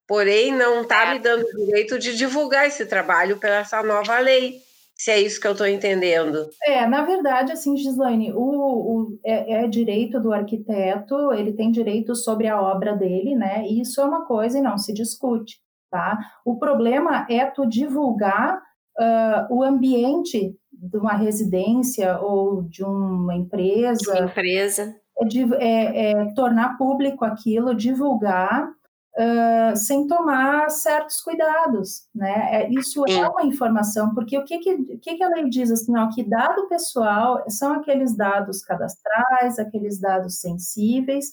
Porém, não está me dando o direito de divulgar esse trabalho pela essa nova lei se é isso que eu estou entendendo. É, na verdade, assim, Gislaine, o, o é, é, direito do arquiteto, ele tem direito sobre a obra dele, né? E isso é uma coisa e não se discute, tá? O problema é tu divulgar uh, o ambiente de uma residência ou de uma empresa. Uma empresa. É, é, é tornar público aquilo, divulgar uh, sem tomar certos cuidados, né? É, isso é uma informação, porque o que, que, que, que a lei diz assim, ó, que dado pessoal são aqueles dados cadastrais, aqueles dados sensíveis,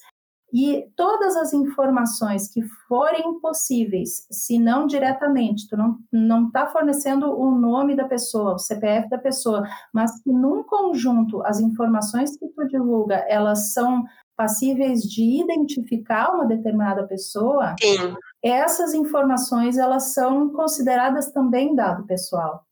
e todas as informações que forem possíveis, se não diretamente, tu não não está fornecendo o nome da pessoa, o CPF da pessoa, mas que num conjunto as informações que tu divulga elas são passíveis de identificar uma determinada pessoa, Sim. essas informações elas são consideradas também dado pessoal.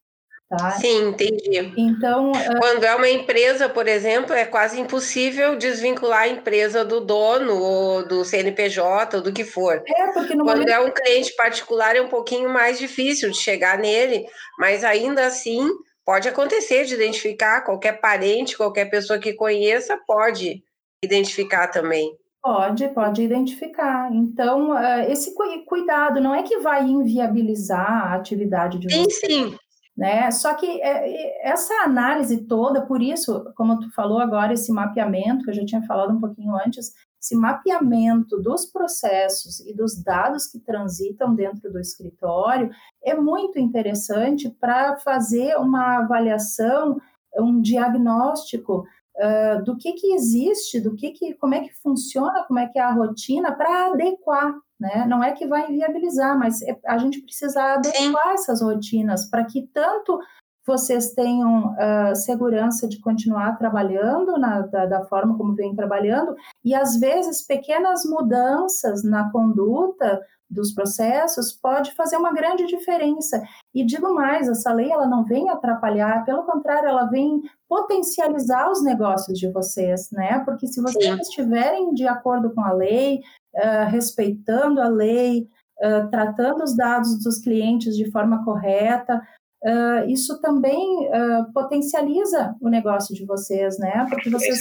Tá? Sim, entendi. Então, ah, quando é uma empresa, por exemplo, é quase impossível desvincular a empresa do dono ou do CNPJ ou do que for. É, porque quando momento... é um cliente particular é um pouquinho mais difícil de chegar nele, mas ainda assim pode acontecer de identificar qualquer parente, qualquer pessoa que conheça pode identificar também. Pode, pode identificar. Então, eh, esse cuidado não é que vai inviabilizar a atividade de sim, você. Sim, né? Só que eh, essa análise toda, por isso, como tu falou agora, esse mapeamento, que eu já tinha falado um pouquinho antes, esse mapeamento dos processos e dos dados que transitam dentro do escritório é muito interessante para fazer uma avaliação, um diagnóstico uh, do que, que existe, do que, que como é que funciona, como é que é a rotina para adequar. Né? Não é que vai inviabilizar, mas é, a gente precisa adequar essas rotinas para que tanto vocês tenham uh, segurança de continuar trabalhando na, da, da, forma como vem trabalhando, e às vezes pequenas mudanças na conduta dos processos pode fazer uma grande diferença. E digo mais, essa lei ela não vem atrapalhar, pelo contrário, ela vem potencializar os negócios de vocês, né? Porque se vocês Sim. estiverem de acordo com a lei, uh, respeitando a lei, uh, tratando os dados dos clientes de forma correta, Uh, isso também uh, potencializa o negócio de vocês, né? Porque vocês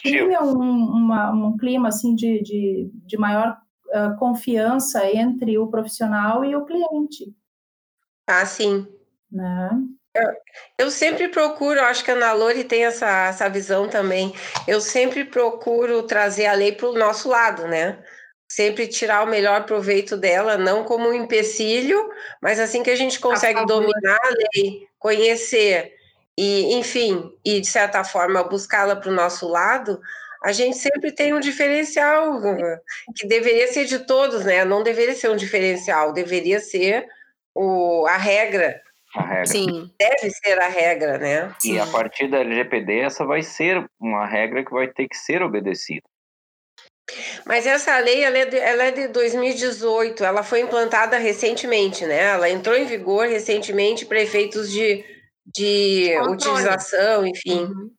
criam um, uma, um clima assim de, de, de maior uh, confiança entre o profissional e o cliente. Ah, sim. Né? Eu, eu sempre procuro, acho que a Ana Lori tem essa, essa visão também. Eu sempre procuro trazer a lei para o nosso lado, né? sempre tirar o melhor proveito dela, não como um empecilho, mas assim que a gente consegue a dominar a lei, conhecer e, enfim, e de certa forma buscá-la para o nosso lado, a gente sempre tem um diferencial que deveria ser de todos, né? Não deveria ser um diferencial, deveria ser o, a regra. A regra. Sim. Deve ser a regra, né? E Sim. a partir da LGPD, essa vai ser uma regra que vai ter que ser obedecida. Mas essa lei ela é, de, ela é de 2018, ela foi implantada recentemente, né? Ela entrou em vigor recentemente para efeitos de, de utilização, enfim. Uhum.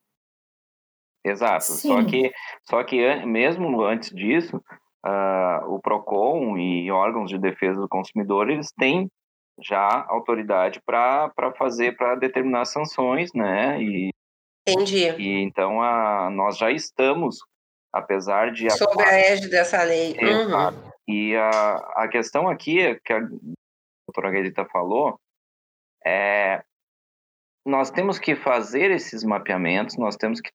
Exato. Só que, só que mesmo antes disso, uh, o PROCON e órgãos de defesa do consumidor eles têm já autoridade para fazer, para determinar sanções, né? E, Entendi. E então a, nós já estamos apesar de... Sob a égide dessa lei. Uhum. E a, a questão aqui, que a doutora Guedita falou, é nós temos que fazer esses mapeamentos, nós temos que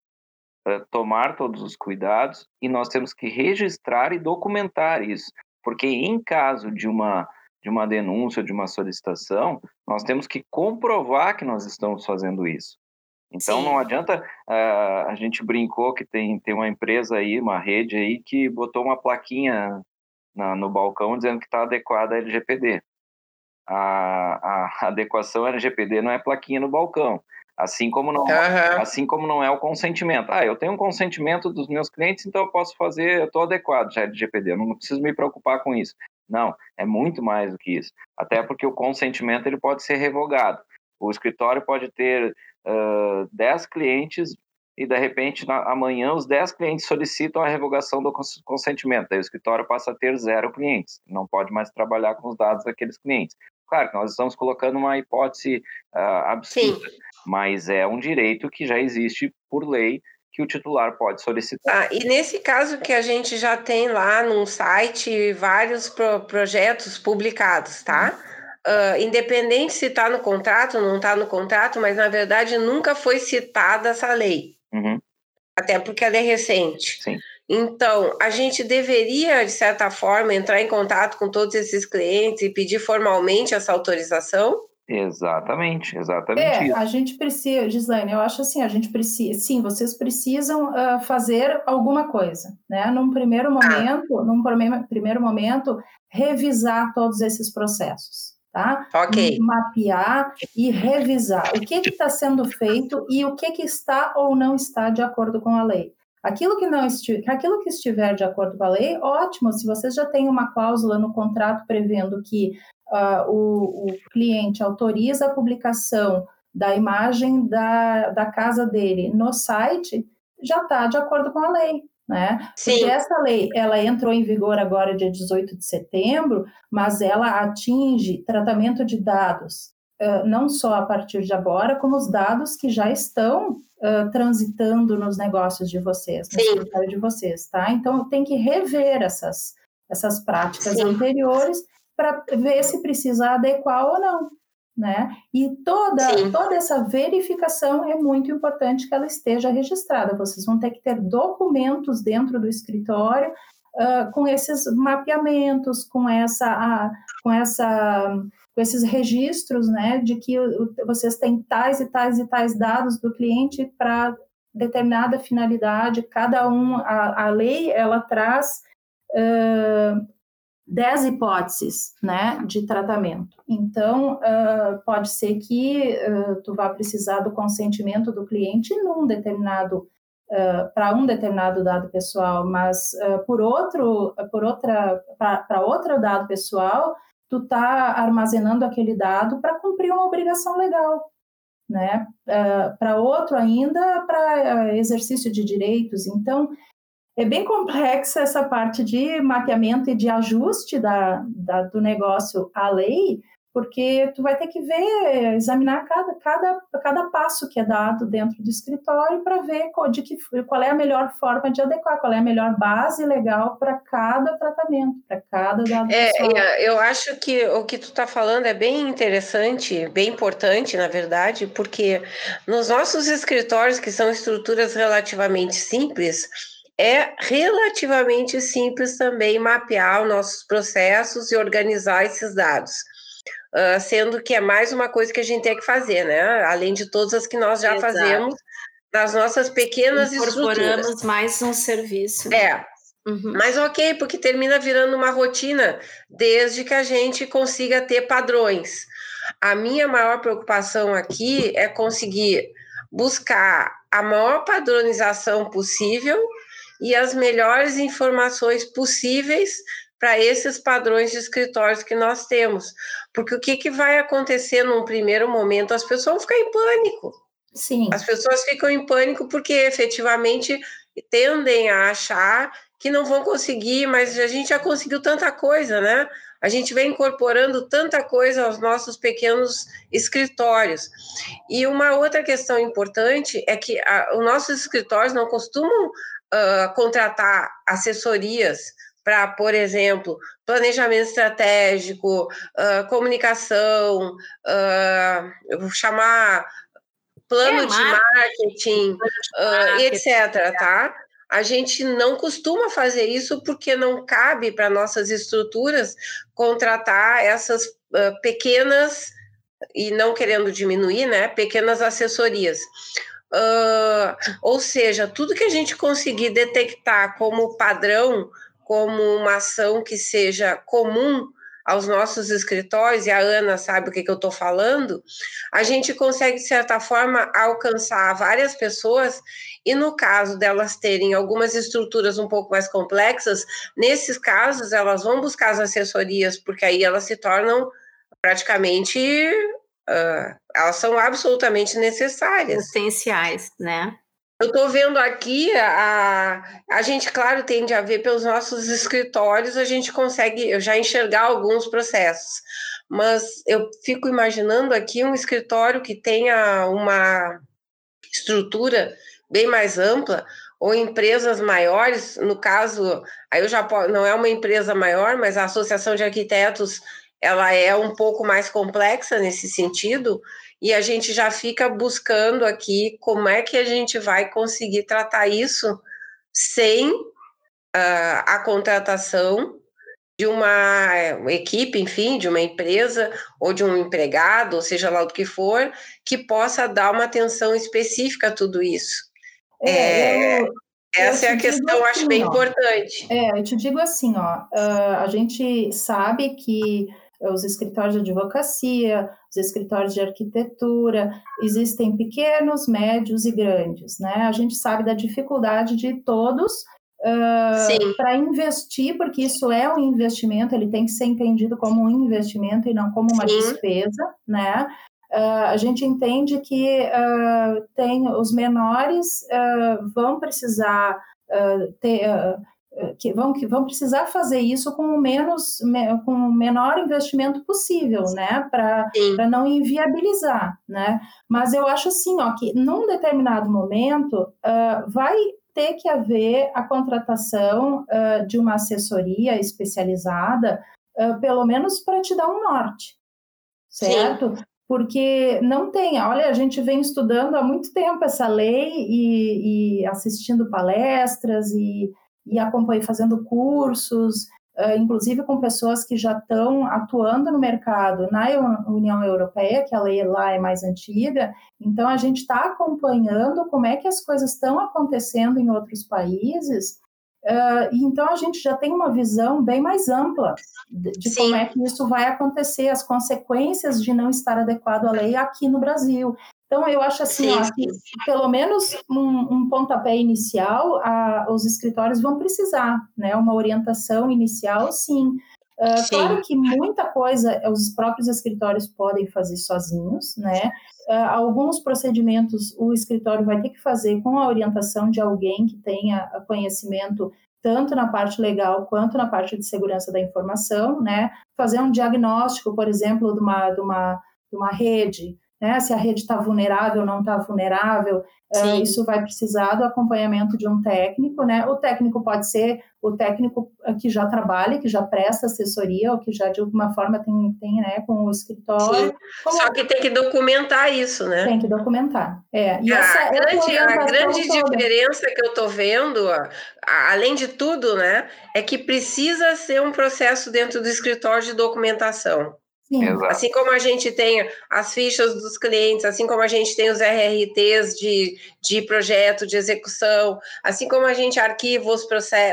uh, tomar todos os cuidados e nós temos que registrar e documentar isso, porque em caso de uma de uma denúncia, de uma solicitação, nós temos que comprovar que nós estamos fazendo isso. Então Sim. não adianta uh, a gente brincou que tem, tem uma empresa aí, uma rede aí que botou uma plaquinha na, no balcão dizendo que está adequada à LGPD. A, a, adequação à LGPD não é plaquinha no balcão. Assim como não, uhum. assim como não é o consentimento. Ah, eu tenho um consentimento dos meus clientes, então eu posso fazer, eu estou adequado já à LGPD, eu não preciso me preocupar com isso. Não, é muito mais do que isso. Até porque o consentimento ele pode ser revogado. O escritório pode ter uh, 10 clientes e, de repente, na, amanhã os 10 clientes solicitam a revogação do consentimento. Aí o escritório passa a ter zero clientes, não pode mais trabalhar com os dados daqueles clientes. Claro que nós estamos colocando uma hipótese uh, absurda, Sim. mas é um direito que já existe por lei que o titular pode solicitar. Ah, e nesse caso que a gente já tem lá no site vários pro projetos publicados, tá? Uh, independente se está no contrato ou não está no contrato, mas na verdade nunca foi citada essa lei. Uhum. Até porque ela é recente. Sim. Então, a gente deveria, de certa forma, entrar em contato com todos esses clientes e pedir formalmente essa autorização? Exatamente, exatamente é, isso. A gente precisa, Gislaine, eu acho assim, a gente precisa, sim, vocês precisam uh, fazer alguma coisa, né? Num primeiro ah. momento, ah. num primeiro momento, revisar todos esses processos tá? Ok. Mapear e revisar o que está sendo feito e o que, que está ou não está de acordo com a lei. Aquilo que não estiver, aquilo que estiver de acordo com a lei, ótimo. Se vocês já têm uma cláusula no contrato prevendo que uh, o, o cliente autoriza a publicação da imagem da, da casa dele no site, já está de acordo com a lei né? Sim. Porque essa lei, ela entrou em vigor agora dia 18 de setembro, mas ela atinge tratamento de dados uh, não só a partir de agora, como os dados que já estão uh, transitando nos negócios de vocês, no de vocês, tá? Então tem que rever essas essas práticas Sim. anteriores para ver se precisa adequar ou não. né? E toda, toda essa verificação é muito importante que ela esteja registrada. Vocês vão ter que ter documentos dentro do escritório uh, com esses mapeamentos, com essa, uh, com essa com esses registros, né, de que vocês têm tais e tais e tais dados do cliente para determinada finalidade, cada um, a, a lei, ela traz uh, dez hipóteses, né, de tratamento. Então, uh, pode ser que uh, tu vá precisar do consentimento do cliente num determinado Uh, para um determinado dado pessoal, mas uh, por outro, por outra, para outro dado pessoal, tu está armazenando aquele dado para cumprir uma obrigação legal, né? Uh, para outro ainda, para exercício de direitos. Então, é bem complexa essa parte de mapeamento e de ajuste da, da, do negócio à lei, porque tu vai ter que ver, examinar cada, cada, cada passo que é dado dentro do escritório para ver qual, de que, qual é a melhor forma de adequar, qual é a melhor base legal para cada tratamento, para cada dado é. Eu acho que o que tu está falando é bem interessante, bem importante, na verdade, porque nos nossos escritórios, que são estruturas relativamente simples, é relativamente simples também mapear os nossos processos e organizar esses dados. Uh, sendo que é mais uma coisa que a gente tem que fazer, né? Além de todas as que nós já Exato. fazemos nas nossas pequenas Incorporamos estruturas. mais um serviço. É. Uhum. Mas ok, porque termina virando uma rotina desde que a gente consiga ter padrões. A minha maior preocupação aqui é conseguir buscar a maior padronização possível e as melhores informações possíveis para esses padrões de escritórios que nós temos. Porque o que, que vai acontecer num primeiro momento? As pessoas vão ficar em pânico. Sim. As pessoas ficam em pânico porque efetivamente tendem a achar que não vão conseguir, mas a gente já conseguiu tanta coisa, né? A gente vem incorporando tanta coisa aos nossos pequenos escritórios. E uma outra questão importante é que os nossos escritórios não costumam uh, contratar assessorias para, por exemplo, planejamento estratégico, uh, comunicação, uh, vou chamar plano é, de marketing, uh, etc. Tá? A gente não costuma fazer isso porque não cabe para nossas estruturas contratar essas pequenas e não querendo diminuir, né? Pequenas assessorias. Uh, ou seja, tudo que a gente conseguir detectar como padrão, como uma ação que seja comum aos nossos escritórios, e a Ana sabe o que, que eu estou falando, a gente consegue, de certa forma, alcançar várias pessoas, e no caso delas terem algumas estruturas um pouco mais complexas, nesses casos elas vão buscar as assessorias, porque aí elas se tornam praticamente Uh, elas são absolutamente necessárias. Essenciais, né? Eu estou vendo aqui, a, a gente, claro, tende a ver pelos nossos escritórios, a gente consegue já enxergar alguns processos, mas eu fico imaginando aqui um escritório que tenha uma estrutura bem mais ampla, ou empresas maiores, no caso, aí eu já não é uma empresa maior, mas a Associação de Arquitetos ela é um pouco mais complexa nesse sentido, e a gente já fica buscando aqui como é que a gente vai conseguir tratar isso sem uh, a contratação de uma equipe, enfim, de uma empresa ou de um empregado, ou seja lá o que for, que possa dar uma atenção específica a tudo isso. É, eu, essa eu é a questão, assim, acho bem ó, importante. É, eu te digo assim, ó, uh, a gente sabe que os escritórios de advocacia, os escritórios de arquitetura, existem pequenos, médios e grandes, né? A gente sabe da dificuldade de todos uh, para investir, porque isso é um investimento, ele tem que ser entendido como um investimento e não como uma Sim. despesa, né? Uh, a gente entende que uh, tem os menores vão precisar ter que vão, que vão precisar fazer isso com o menos com o menor investimento possível, né, para não inviabilizar, né? Mas eu acho assim, ó, que num determinado momento uh, vai ter que haver a contratação uh, de uma assessoria especializada, uh, pelo menos para te dar um norte, certo? Sim. porque não tem. Olha, a gente vem estudando há muito tempo essa lei e, e assistindo palestras e, e acompanhando, fazendo cursos, uh, inclusive com pessoas que já estão atuando no mercado na União Europeia, que a lei lá é mais antiga. Então, a gente está acompanhando como é que as coisas estão acontecendo em outros países Uh, então a gente já tem uma visão bem mais ampla de, de como é que isso vai acontecer, as consequências de não estar adequado à lei aqui no Brasil. Então eu acho assim, sim, ó, que, pelo menos um, um pontapé inicial, a, os escritórios vão precisar, né? Uma orientação inicial, sim. Uh, claro que muita coisa os próprios escritórios podem fazer sozinhos, né? Uh, alguns procedimentos o escritório vai ter que fazer com a orientação de alguém que tenha conhecimento tanto na parte legal quanto na parte de segurança da informação, né? Fazer um diagnóstico, por exemplo, de uma, de uma, de uma rede, né? Se a rede está vulnerável ou não está vulnerável, uh, isso vai precisar do acompanhamento de um técnico, né? O técnico pode ser o técnico que já trabalha, que já presta assessoria, ou que já de alguma forma tem, tem né, com o escritório. Como... Só que tem que documentar isso, né? Tem que documentar. É. E a, essa grande, a grande diferença que eu estou vendo, além de tudo, né, é que precisa ser um processo dentro do escritório de documentação. Assim como a gente tem as fichas dos clientes, assim como a gente tem os RRTs de, de projeto, de execução, assim como a gente arquiva os,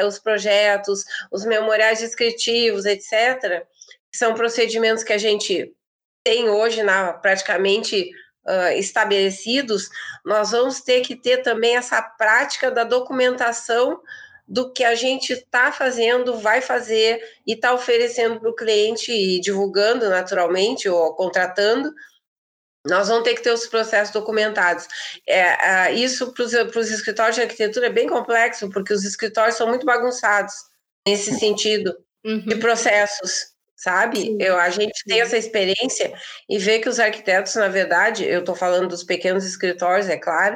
os projetos, os memoriais descritivos, etc., são procedimentos que a gente tem hoje na, praticamente uh, estabelecidos, nós vamos ter que ter também essa prática da documentação do que a gente está fazendo, vai fazer e está oferecendo para o cliente e divulgando naturalmente ou contratando. Nós vamos ter que ter os processos documentados. É, é isso para os escritórios de arquitetura é bem complexo, porque os escritórios são muito bagunçados nesse sentido uhum. de processos, sabe? Eu, a gente tem essa experiência e vê que os arquitetos, na verdade, eu estou falando dos pequenos escritórios, é claro,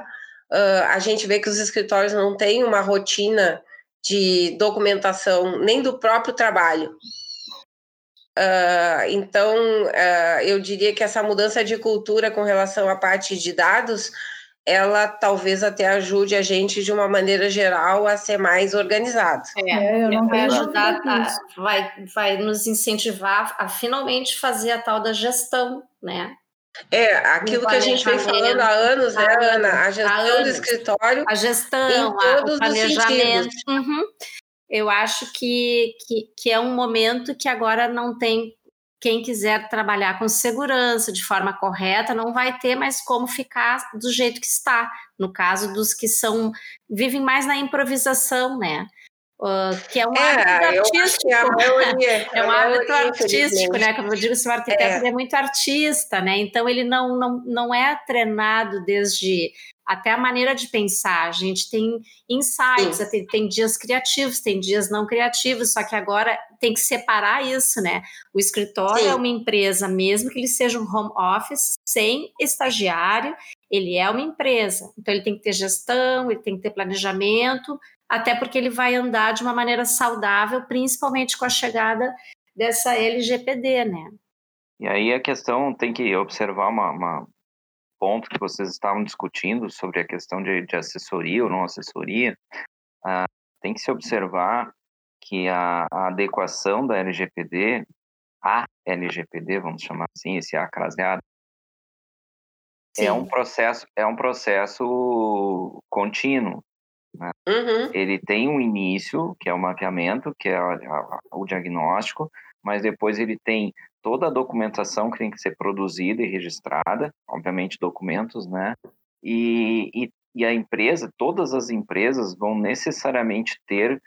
uh, a gente vê que os escritórios não têm uma rotina de documentação nem do próprio trabalho. Uh, então, uh, eu diria que essa mudança de cultura com relação à parte de dados, ela talvez até ajude a gente de uma maneira geral a ser mais organizado. É, é vai ajudar, a, vai, vai nos incentivar a finalmente fazer a tal da gestão, né? É, aquilo que a gente vem falando há anos, né, Ana? A gestão do escritório. A gestão, o planejamento. Uhum. Eu acho que, que, que é um momento que agora não tem. Quem quiser trabalhar com segurança de forma correta não vai ter mais como ficar do jeito que está. No caso dos que são vivem mais na improvisação, né? Uh, que é um é, hábito artístico. É, maioria, é um hábito artístico, né? Como eu digo, o arquiteto é. é. muito artista, né? Então ele não, não, não é treinado desde até a maneira de pensar. A gente tem insights, tem, tem, dias criativos, tem dias não criativos, só que agora tem que separar isso, né? O escritório Sim. é uma empresa, mesmo que ele seja um home office, sem estagiário, ele é uma empresa. Então ele tem que ter gestão, ele tem que ter planejamento, até porque ele vai andar de uma maneira saudável, principalmente com a chegada dessa LGPD, né? E aí a questão tem que observar uma, uma ponto que vocês estavam discutindo sobre a questão de, de assessoria ou não assessoria. Ah, tem que se observar que a, a, adequação da LGPD, a LGPD, vamos chamar assim, esse A craseado, é um processo é um processo contínuo né? Uhum. Ele tem um início, que é o mapeamento, que é a, a, o diagnóstico, mas depois ele tem toda a documentação que tem que ser produzida e registrada, obviamente documentos, né? E, e, e a empresa, todas as empresas vão necessariamente ter,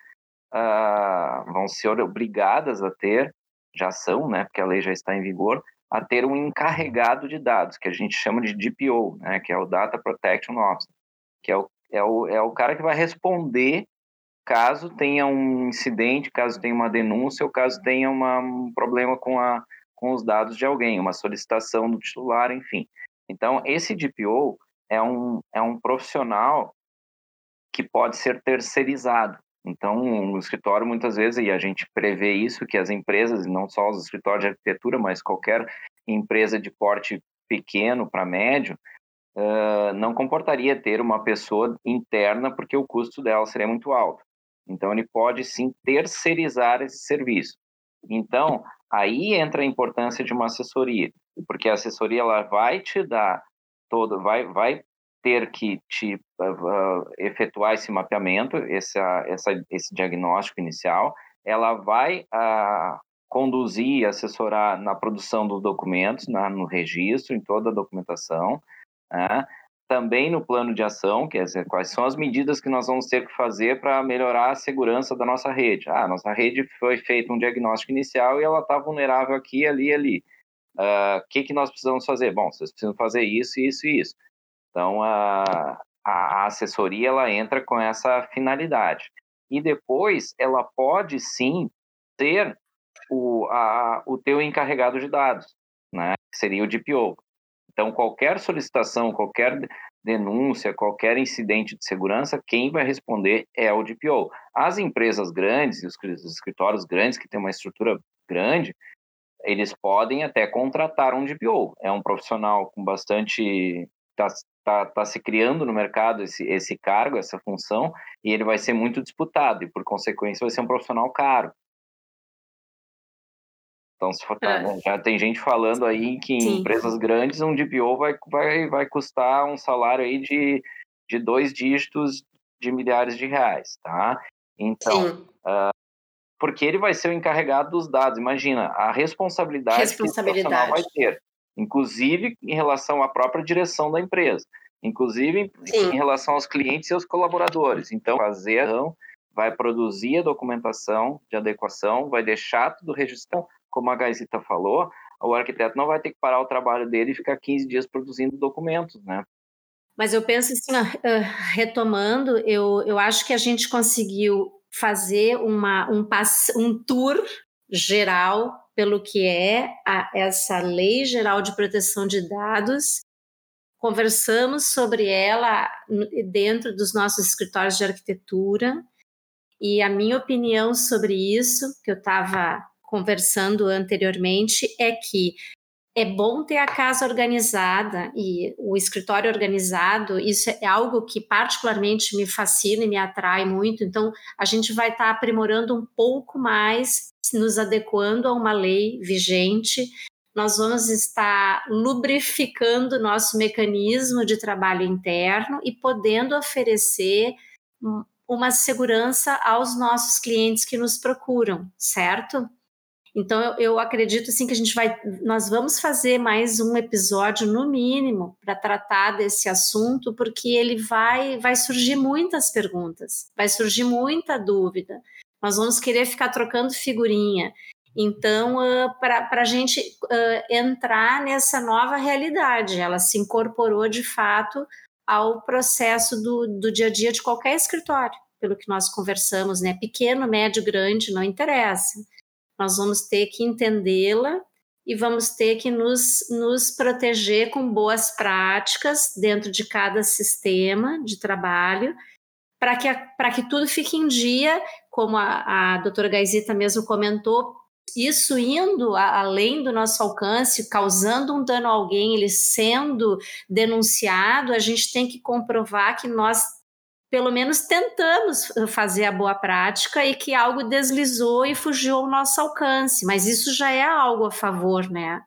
uh, vão ser obrigadas a ter, já são, né? Porque a lei já está em vigor, a ter um encarregado de dados, que a gente chama de DPO, né? Que é o Data Protection Officer, que é o é o, é o cara que vai responder caso tenha um incidente, caso tenha uma denúncia ou caso tenha uma, um problema com, a, com os dados de alguém, uma solicitação do titular, enfim. Então, esse DPO é um, é um profissional que pode ser terceirizado. Então, o escritório, muitas vezes, e a gente prevê isso, que as empresas, não só os escritórios de arquitetura, mas qualquer empresa de porte pequeno para médio, uh, não comportaria ter uma pessoa interna, porque o custo dela seria muito alto. Então, ele pode sim terceirizar esse serviço. Então, aí entra a importância de uma assessoria, porque a assessoria ela vai te dar todo, vai, vai ter que te uh, efetuar esse mapeamento, essa, essa, esse diagnóstico inicial, ela vai uh, conduzir, assessorar na produção dos documentos, na, no registro, em toda a documentação, né? também no plano de ação, quer dizer, quais são as medidas que nós vamos ter que fazer para melhorar a segurança da nossa rede. Ah, nossa rede foi feito um diagnóstico inicial e ela está vulnerável aqui, ali, ali. O uh, que, que nós precisamos fazer? Bom, vocês precisam fazer isso, isso e isso. Então, a, a assessoria ela entra com essa finalidade. E depois, ela pode sim ser o, a, o teu encarregado de dados, né? que seria o DPO. Então, qualquer solicitação, qualquer denúncia, qualquer incidente de segurança, quem vai responder é o DPO. As empresas grandes, os escritórios grandes que têm uma estrutura grande, eles podem até contratar um DPO. É um profissional com bastante está tá, tá se criando no mercado esse, esse cargo, essa função, e ele vai ser muito disputado, e por consequência vai ser um profissional caro. Então, se for, é. já tem gente falando aí que em empresas grandes um DPO vai, vai, vai custar um salário aí de, de dois dígitos de milhares de reais, tá? Então, uh, porque ele vai ser o encarregado dos dados. Imagina a responsabilidade, responsabilidade. que o vai ter, inclusive em relação à própria direção da empresa, inclusive Sim. em relação aos clientes e aos colaboradores. Então, fazer vai produzir a documentação de adequação, vai deixar tudo registrado como a Gaisita falou, o arquiteto não vai ter que parar o trabalho dele e ficar 15 dias produzindo documentos, né? Mas eu penso assim, retomando, eu, eu acho que a gente conseguiu fazer uma, um, um tour geral pelo que é a, essa Lei Geral de Proteção de Dados. Conversamos sobre ela dentro dos nossos escritórios de arquitetura e a minha opinião sobre isso, que eu estava conversando anteriormente é que é bom ter a casa organizada e o escritório organizado, isso é algo que particularmente me fascina e me atrai muito. Então, a gente vai estar tá aprimorando um pouco mais, nos adequando a uma lei vigente. Nós vamos estar lubrificando nosso mecanismo de trabalho interno e podendo oferecer uma segurança aos nossos clientes que nos procuram, certo? Então eu, eu, acredito assim que a gente vai, nós vamos fazer mais um episódio no mínimo para tratar desse assunto, porque ele vai, vai surgir muitas perguntas, vai surgir muita dúvida. Nós vamos querer ficar trocando figurinha. Então, uh, para a gente uh, entrar nessa nova realidade, ela se incorporou de fato ao processo do, do dia a dia de qualquer escritório, pelo que nós conversamos, né? Pequeno, médio, grande, não interessa nós vamos ter que entendê-la e vamos ter que nos, nos proteger com boas práticas dentro de cada sistema de trabalho, para que, que tudo fique em dia, como a, a doutora Gaisita mesmo comentou, isso indo a, além do nosso alcance, causando um dano a alguém, ele sendo denunciado, a gente tem que comprovar que nós pelo menos tentamos fazer a boa prática e que algo deslizou e fugiu ao nosso alcance, mas isso já é algo a favor, né,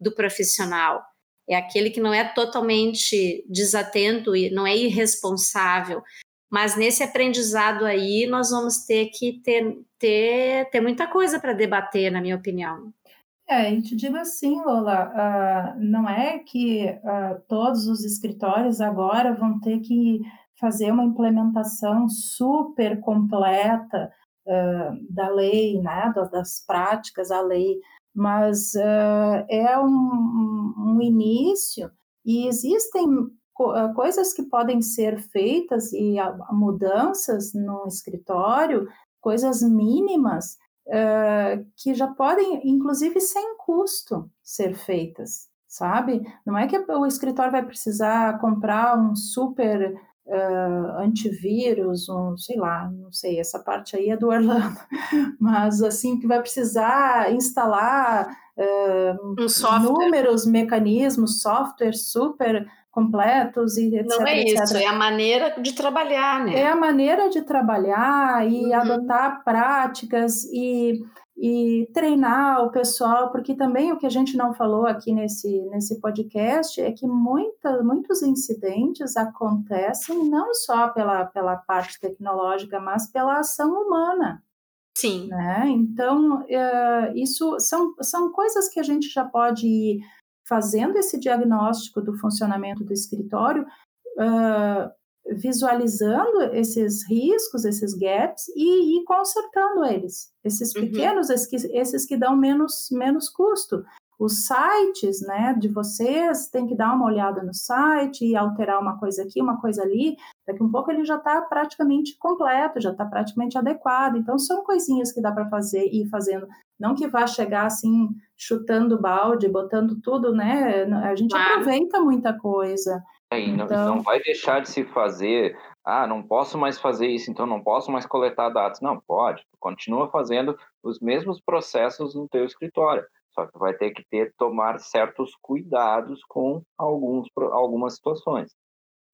do profissional. É aquele que não é totalmente desatento e não é irresponsável, mas nesse aprendizado aí nós vamos ter que ter, ter, ter muita coisa para debater, na minha opinião. É, e te digo assim, Lola, uh, não é que uh, todos os escritórios agora vão ter que fazer uma implementação super completa uh, da lei, né, das práticas da lei, mas uh, é um, um, início e existem co coisas que podem ser feitas e mudanças no escritório, coisas mínimas uh, que já podem, inclusive sem custo, ser feitas sabe? Não é que o escritório vai precisar comprar um super uh, antivírus, um, sei lá, não sei, essa parte aí é do Orlando, mas assim, que vai precisar instalar uh, um números, mecanismos, softwares super completos e etc. Não é etc. isso, é a maneira de trabalhar, né? É a maneira de trabalhar e uhum. adotar práticas e e treinar o pessoal, porque também o que a gente não falou aqui nesse, nesse podcast é que muita, muitos incidentes acontecem não só pela, pela parte tecnológica, mas pela ação humana. Sim. Né? Então, é, isso são, são coisas que a gente já pode ir fazendo esse diagnóstico do funcionamento do escritório, uh, visualizando esses riscos, esses gaps e ir consertando eles, esses uhum. pequenos, uhum. esses, que, esses que dão menos, menos custo. Os sites, né, de vocês, tem que dar uma olhada no site e alterar uma coisa aqui, uma coisa ali. Daqui um pouco ele já está praticamente completo, já está praticamente adequado. Então, são coisinhas que dá para fazer e ir fazendo. Não que vá chegar assim, chutando balde, botando tudo, né? A gente claro. aproveita muita coisa. É, e não, então... não vai deixar de se fazer, ah, não posso mais fazer isso, então não posso mais coletar dados. Não, pode, continua fazendo os mesmos processos no teu escritório, só que vai ter que ter, tomar certos cuidados com alguns, algumas situações.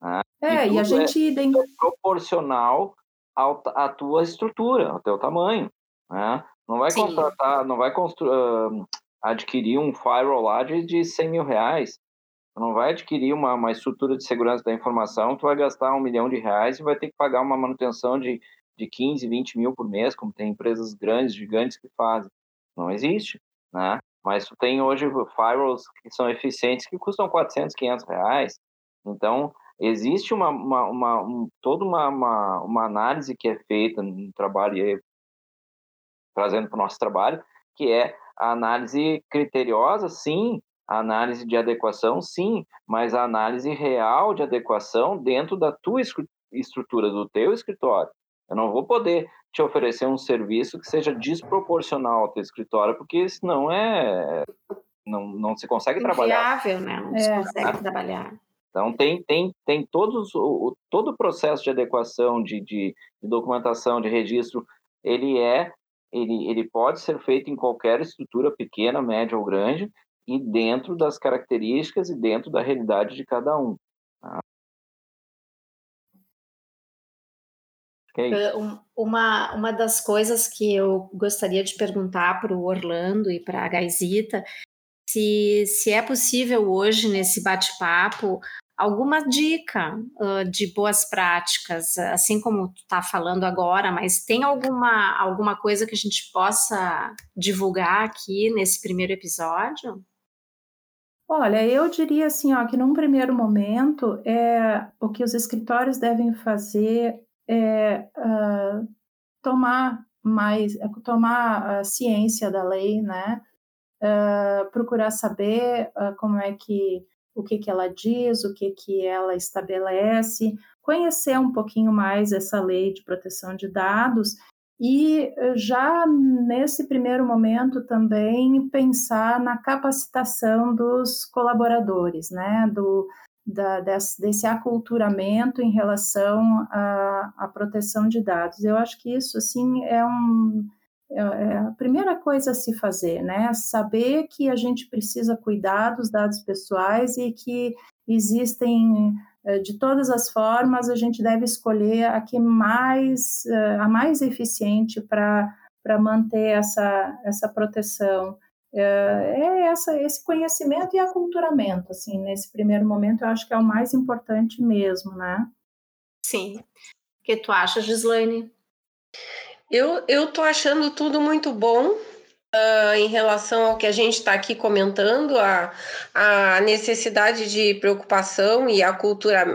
Né? É, e, e a gente... É proporcional ao, à tua estrutura, ao teu tamanho, né? Não vai Sim. contratar, não vai construir, uh, adquirir um firewall lá de, de 100 mil reais, Tu não vai adquirir uma, uma estrutura de segurança da informação, tu vai gastar um milhão de reais e vai ter que pagar uma manutenção de, de 15, 20 mil por mês, como tem empresas grandes, gigantes que fazem. Não existe, né? Mas tu tem hoje firewalls que são eficientes que custam 400, 500 reais. Então, existe uma, uma, uma um, toda uma, uma, uma, análise que é feita no trabalho, trazendo para o nosso trabalho, que é a análise criteriosa, sim, a análise de adequação, sim, mas a análise real de adequação dentro da tua estrutura, do teu escritório. Eu não vou poder te oferecer um serviço que seja desproporcional ao teu escritório, porque senão é não, não se consegue trabalhar. Inviável, né? Não se é. consegue trabalhar. Então tem tem tem todos o todo o processo de adequação de, de, de documentação de registro ele é ele, ele pode ser feito em qualquer estrutura pequena, média ou grande, e dentro das características e dentro da realidade de cada um. Tá? É uma, uma das coisas que eu gostaria de perguntar para o Orlando e para a Gaisita, se, se é possível hoje, nesse bate-papo, alguma dica uh, de boas práticas, assim como tu está falando agora, mas tem alguma, alguma coisa que a gente possa divulgar aqui nesse primeiro episódio? Olha, eu diria assim, ó, que num primeiro momento, é, o que os escritórios devem fazer é uh, tomar mais, é, tomar a ciência da lei, né? Uh, procurar saber uh, como é que o que, que ela diz, o que, que ela estabelece, conhecer um pouquinho mais essa lei de proteção de dados e eh, já nesse primeiro momento também pensar na capacitação dos colaboradores, né, do, da, desse, desse, aculturamento em relação à, proteção de dados. Eu acho que isso, assim, é, um, é, é a primeira coisa a se fazer, né, saber que a gente precisa cuidar dos dados pessoais e que existem de todas as formas, a gente deve escolher a que mais, eh, a mais eficiente para manter essa, essa proteção. Eh, é essa, esse conhecimento e aculturamento, assim, nesse primeiro momento, eu acho que é o mais importante mesmo, né? Sim. O que tu acha, Gislaine? Eu, eu tô achando tudo muito bom, Uh, em relação ao que a gente está aqui comentando, a, a necessidade de preocupação e a cultura,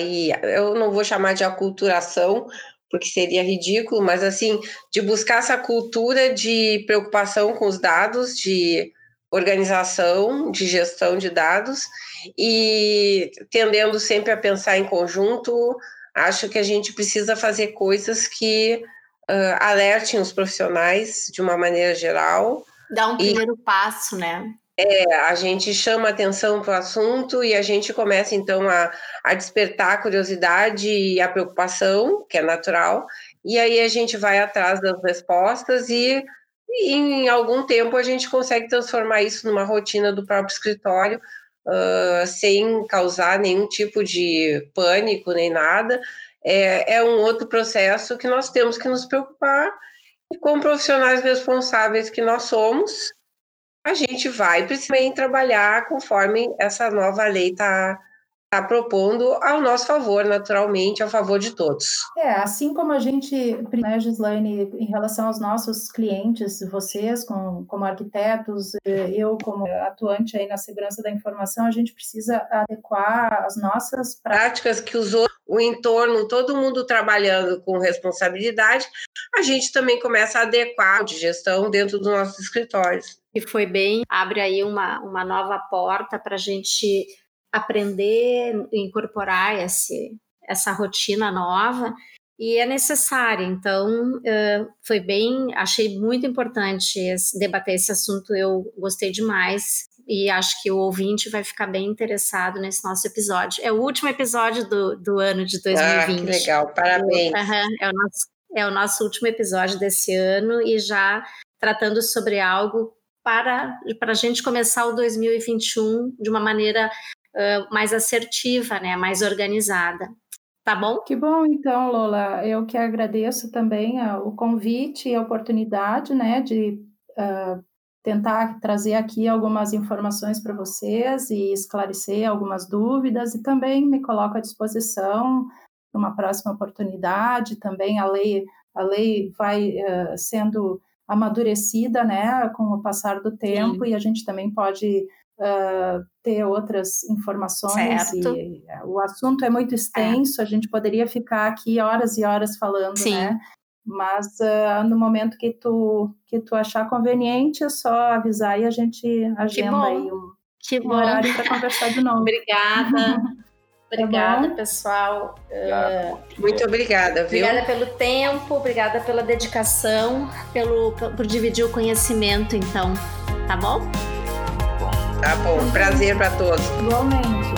e eu não vou chamar de aculturação, porque seria ridículo, mas assim, de buscar essa cultura de preocupação com os dados, de organização, de gestão de dados, e tendendo sempre a pensar em conjunto, acho que a gente precisa fazer coisas que uh, alertem os profissionais de uma maneira geral. Dá um primeiro e, passo, né? É, a gente chama atenção para o assunto e a gente começa então a, a despertar a curiosidade e a preocupação, que é natural, e aí a gente vai atrás das respostas e e em algum tempo a gente consegue transformar isso numa rotina do próprio escritório, uh, sem causar nenhum tipo de pânico nem nada. É, é um outro processo que nós temos que nos preocupar. E como profissionais responsáveis que nós somos, a gente vai precisar trabalhar conforme essa nova lei está está propondo ao nosso favor, naturalmente, a favor de todos. É, assim como a gente, né, Gislaine, em relação aos nossos clientes, vocês com, como arquitetos, eu como atuante aí na segurança da informação, a gente precisa adequar as nossas práticas que usou o entorno, todo mundo trabalhando com responsabilidade, a gente também começa a adequar de gestão dentro dos nossos escritórios. E foi bem, abre aí uma, uma nova porta para a gente aprender, incorporar esse, essa rotina nova e é necessária. Então, foi bem, achei muito importante debater esse assunto, eu gostei demais e acho que o ouvinte vai ficar bem interessado nesse nosso episódio. É o último episódio do, do ano de 2020. Ah, que legal, parabéns. Uhum, é, o nosso, é o nosso último episódio desse ano e já tratando sobre algo para, para a gente começar o 2021 de uma maneira uh, mais assertiva, né, mais organizada. Tá bom? Que bom, então, Lola. Eu que agradeço também uh, o convite e a oportunidade, né, de uh, tentar trazer aqui algumas informações para vocês e esclarecer algumas dúvidas e também me coloco à disposição para uma próxima oportunidade. Também a lei, a lei vai uh, sendo amadurecida, né, com o passar do tempo Sim. e a gente também pode uh, ter outras informações. Certo. E o assunto é muito extenso, é. a gente poderia ficar aqui horas e horas falando, Sim. né? Mas uh, no momento que tu, que tu achar conveniente, é só avisar e a gente agenda aí um, que um horário para conversar de novo. Obrigada. Obrigada, tá pessoal. Obrigado. Uh, Muito obrigada, viu? Obrigada pelo tempo, obrigada pela dedicação, pelo, por dividir o conhecimento, então. Tá bom? Tá bom, prazer para todos. Igualmente.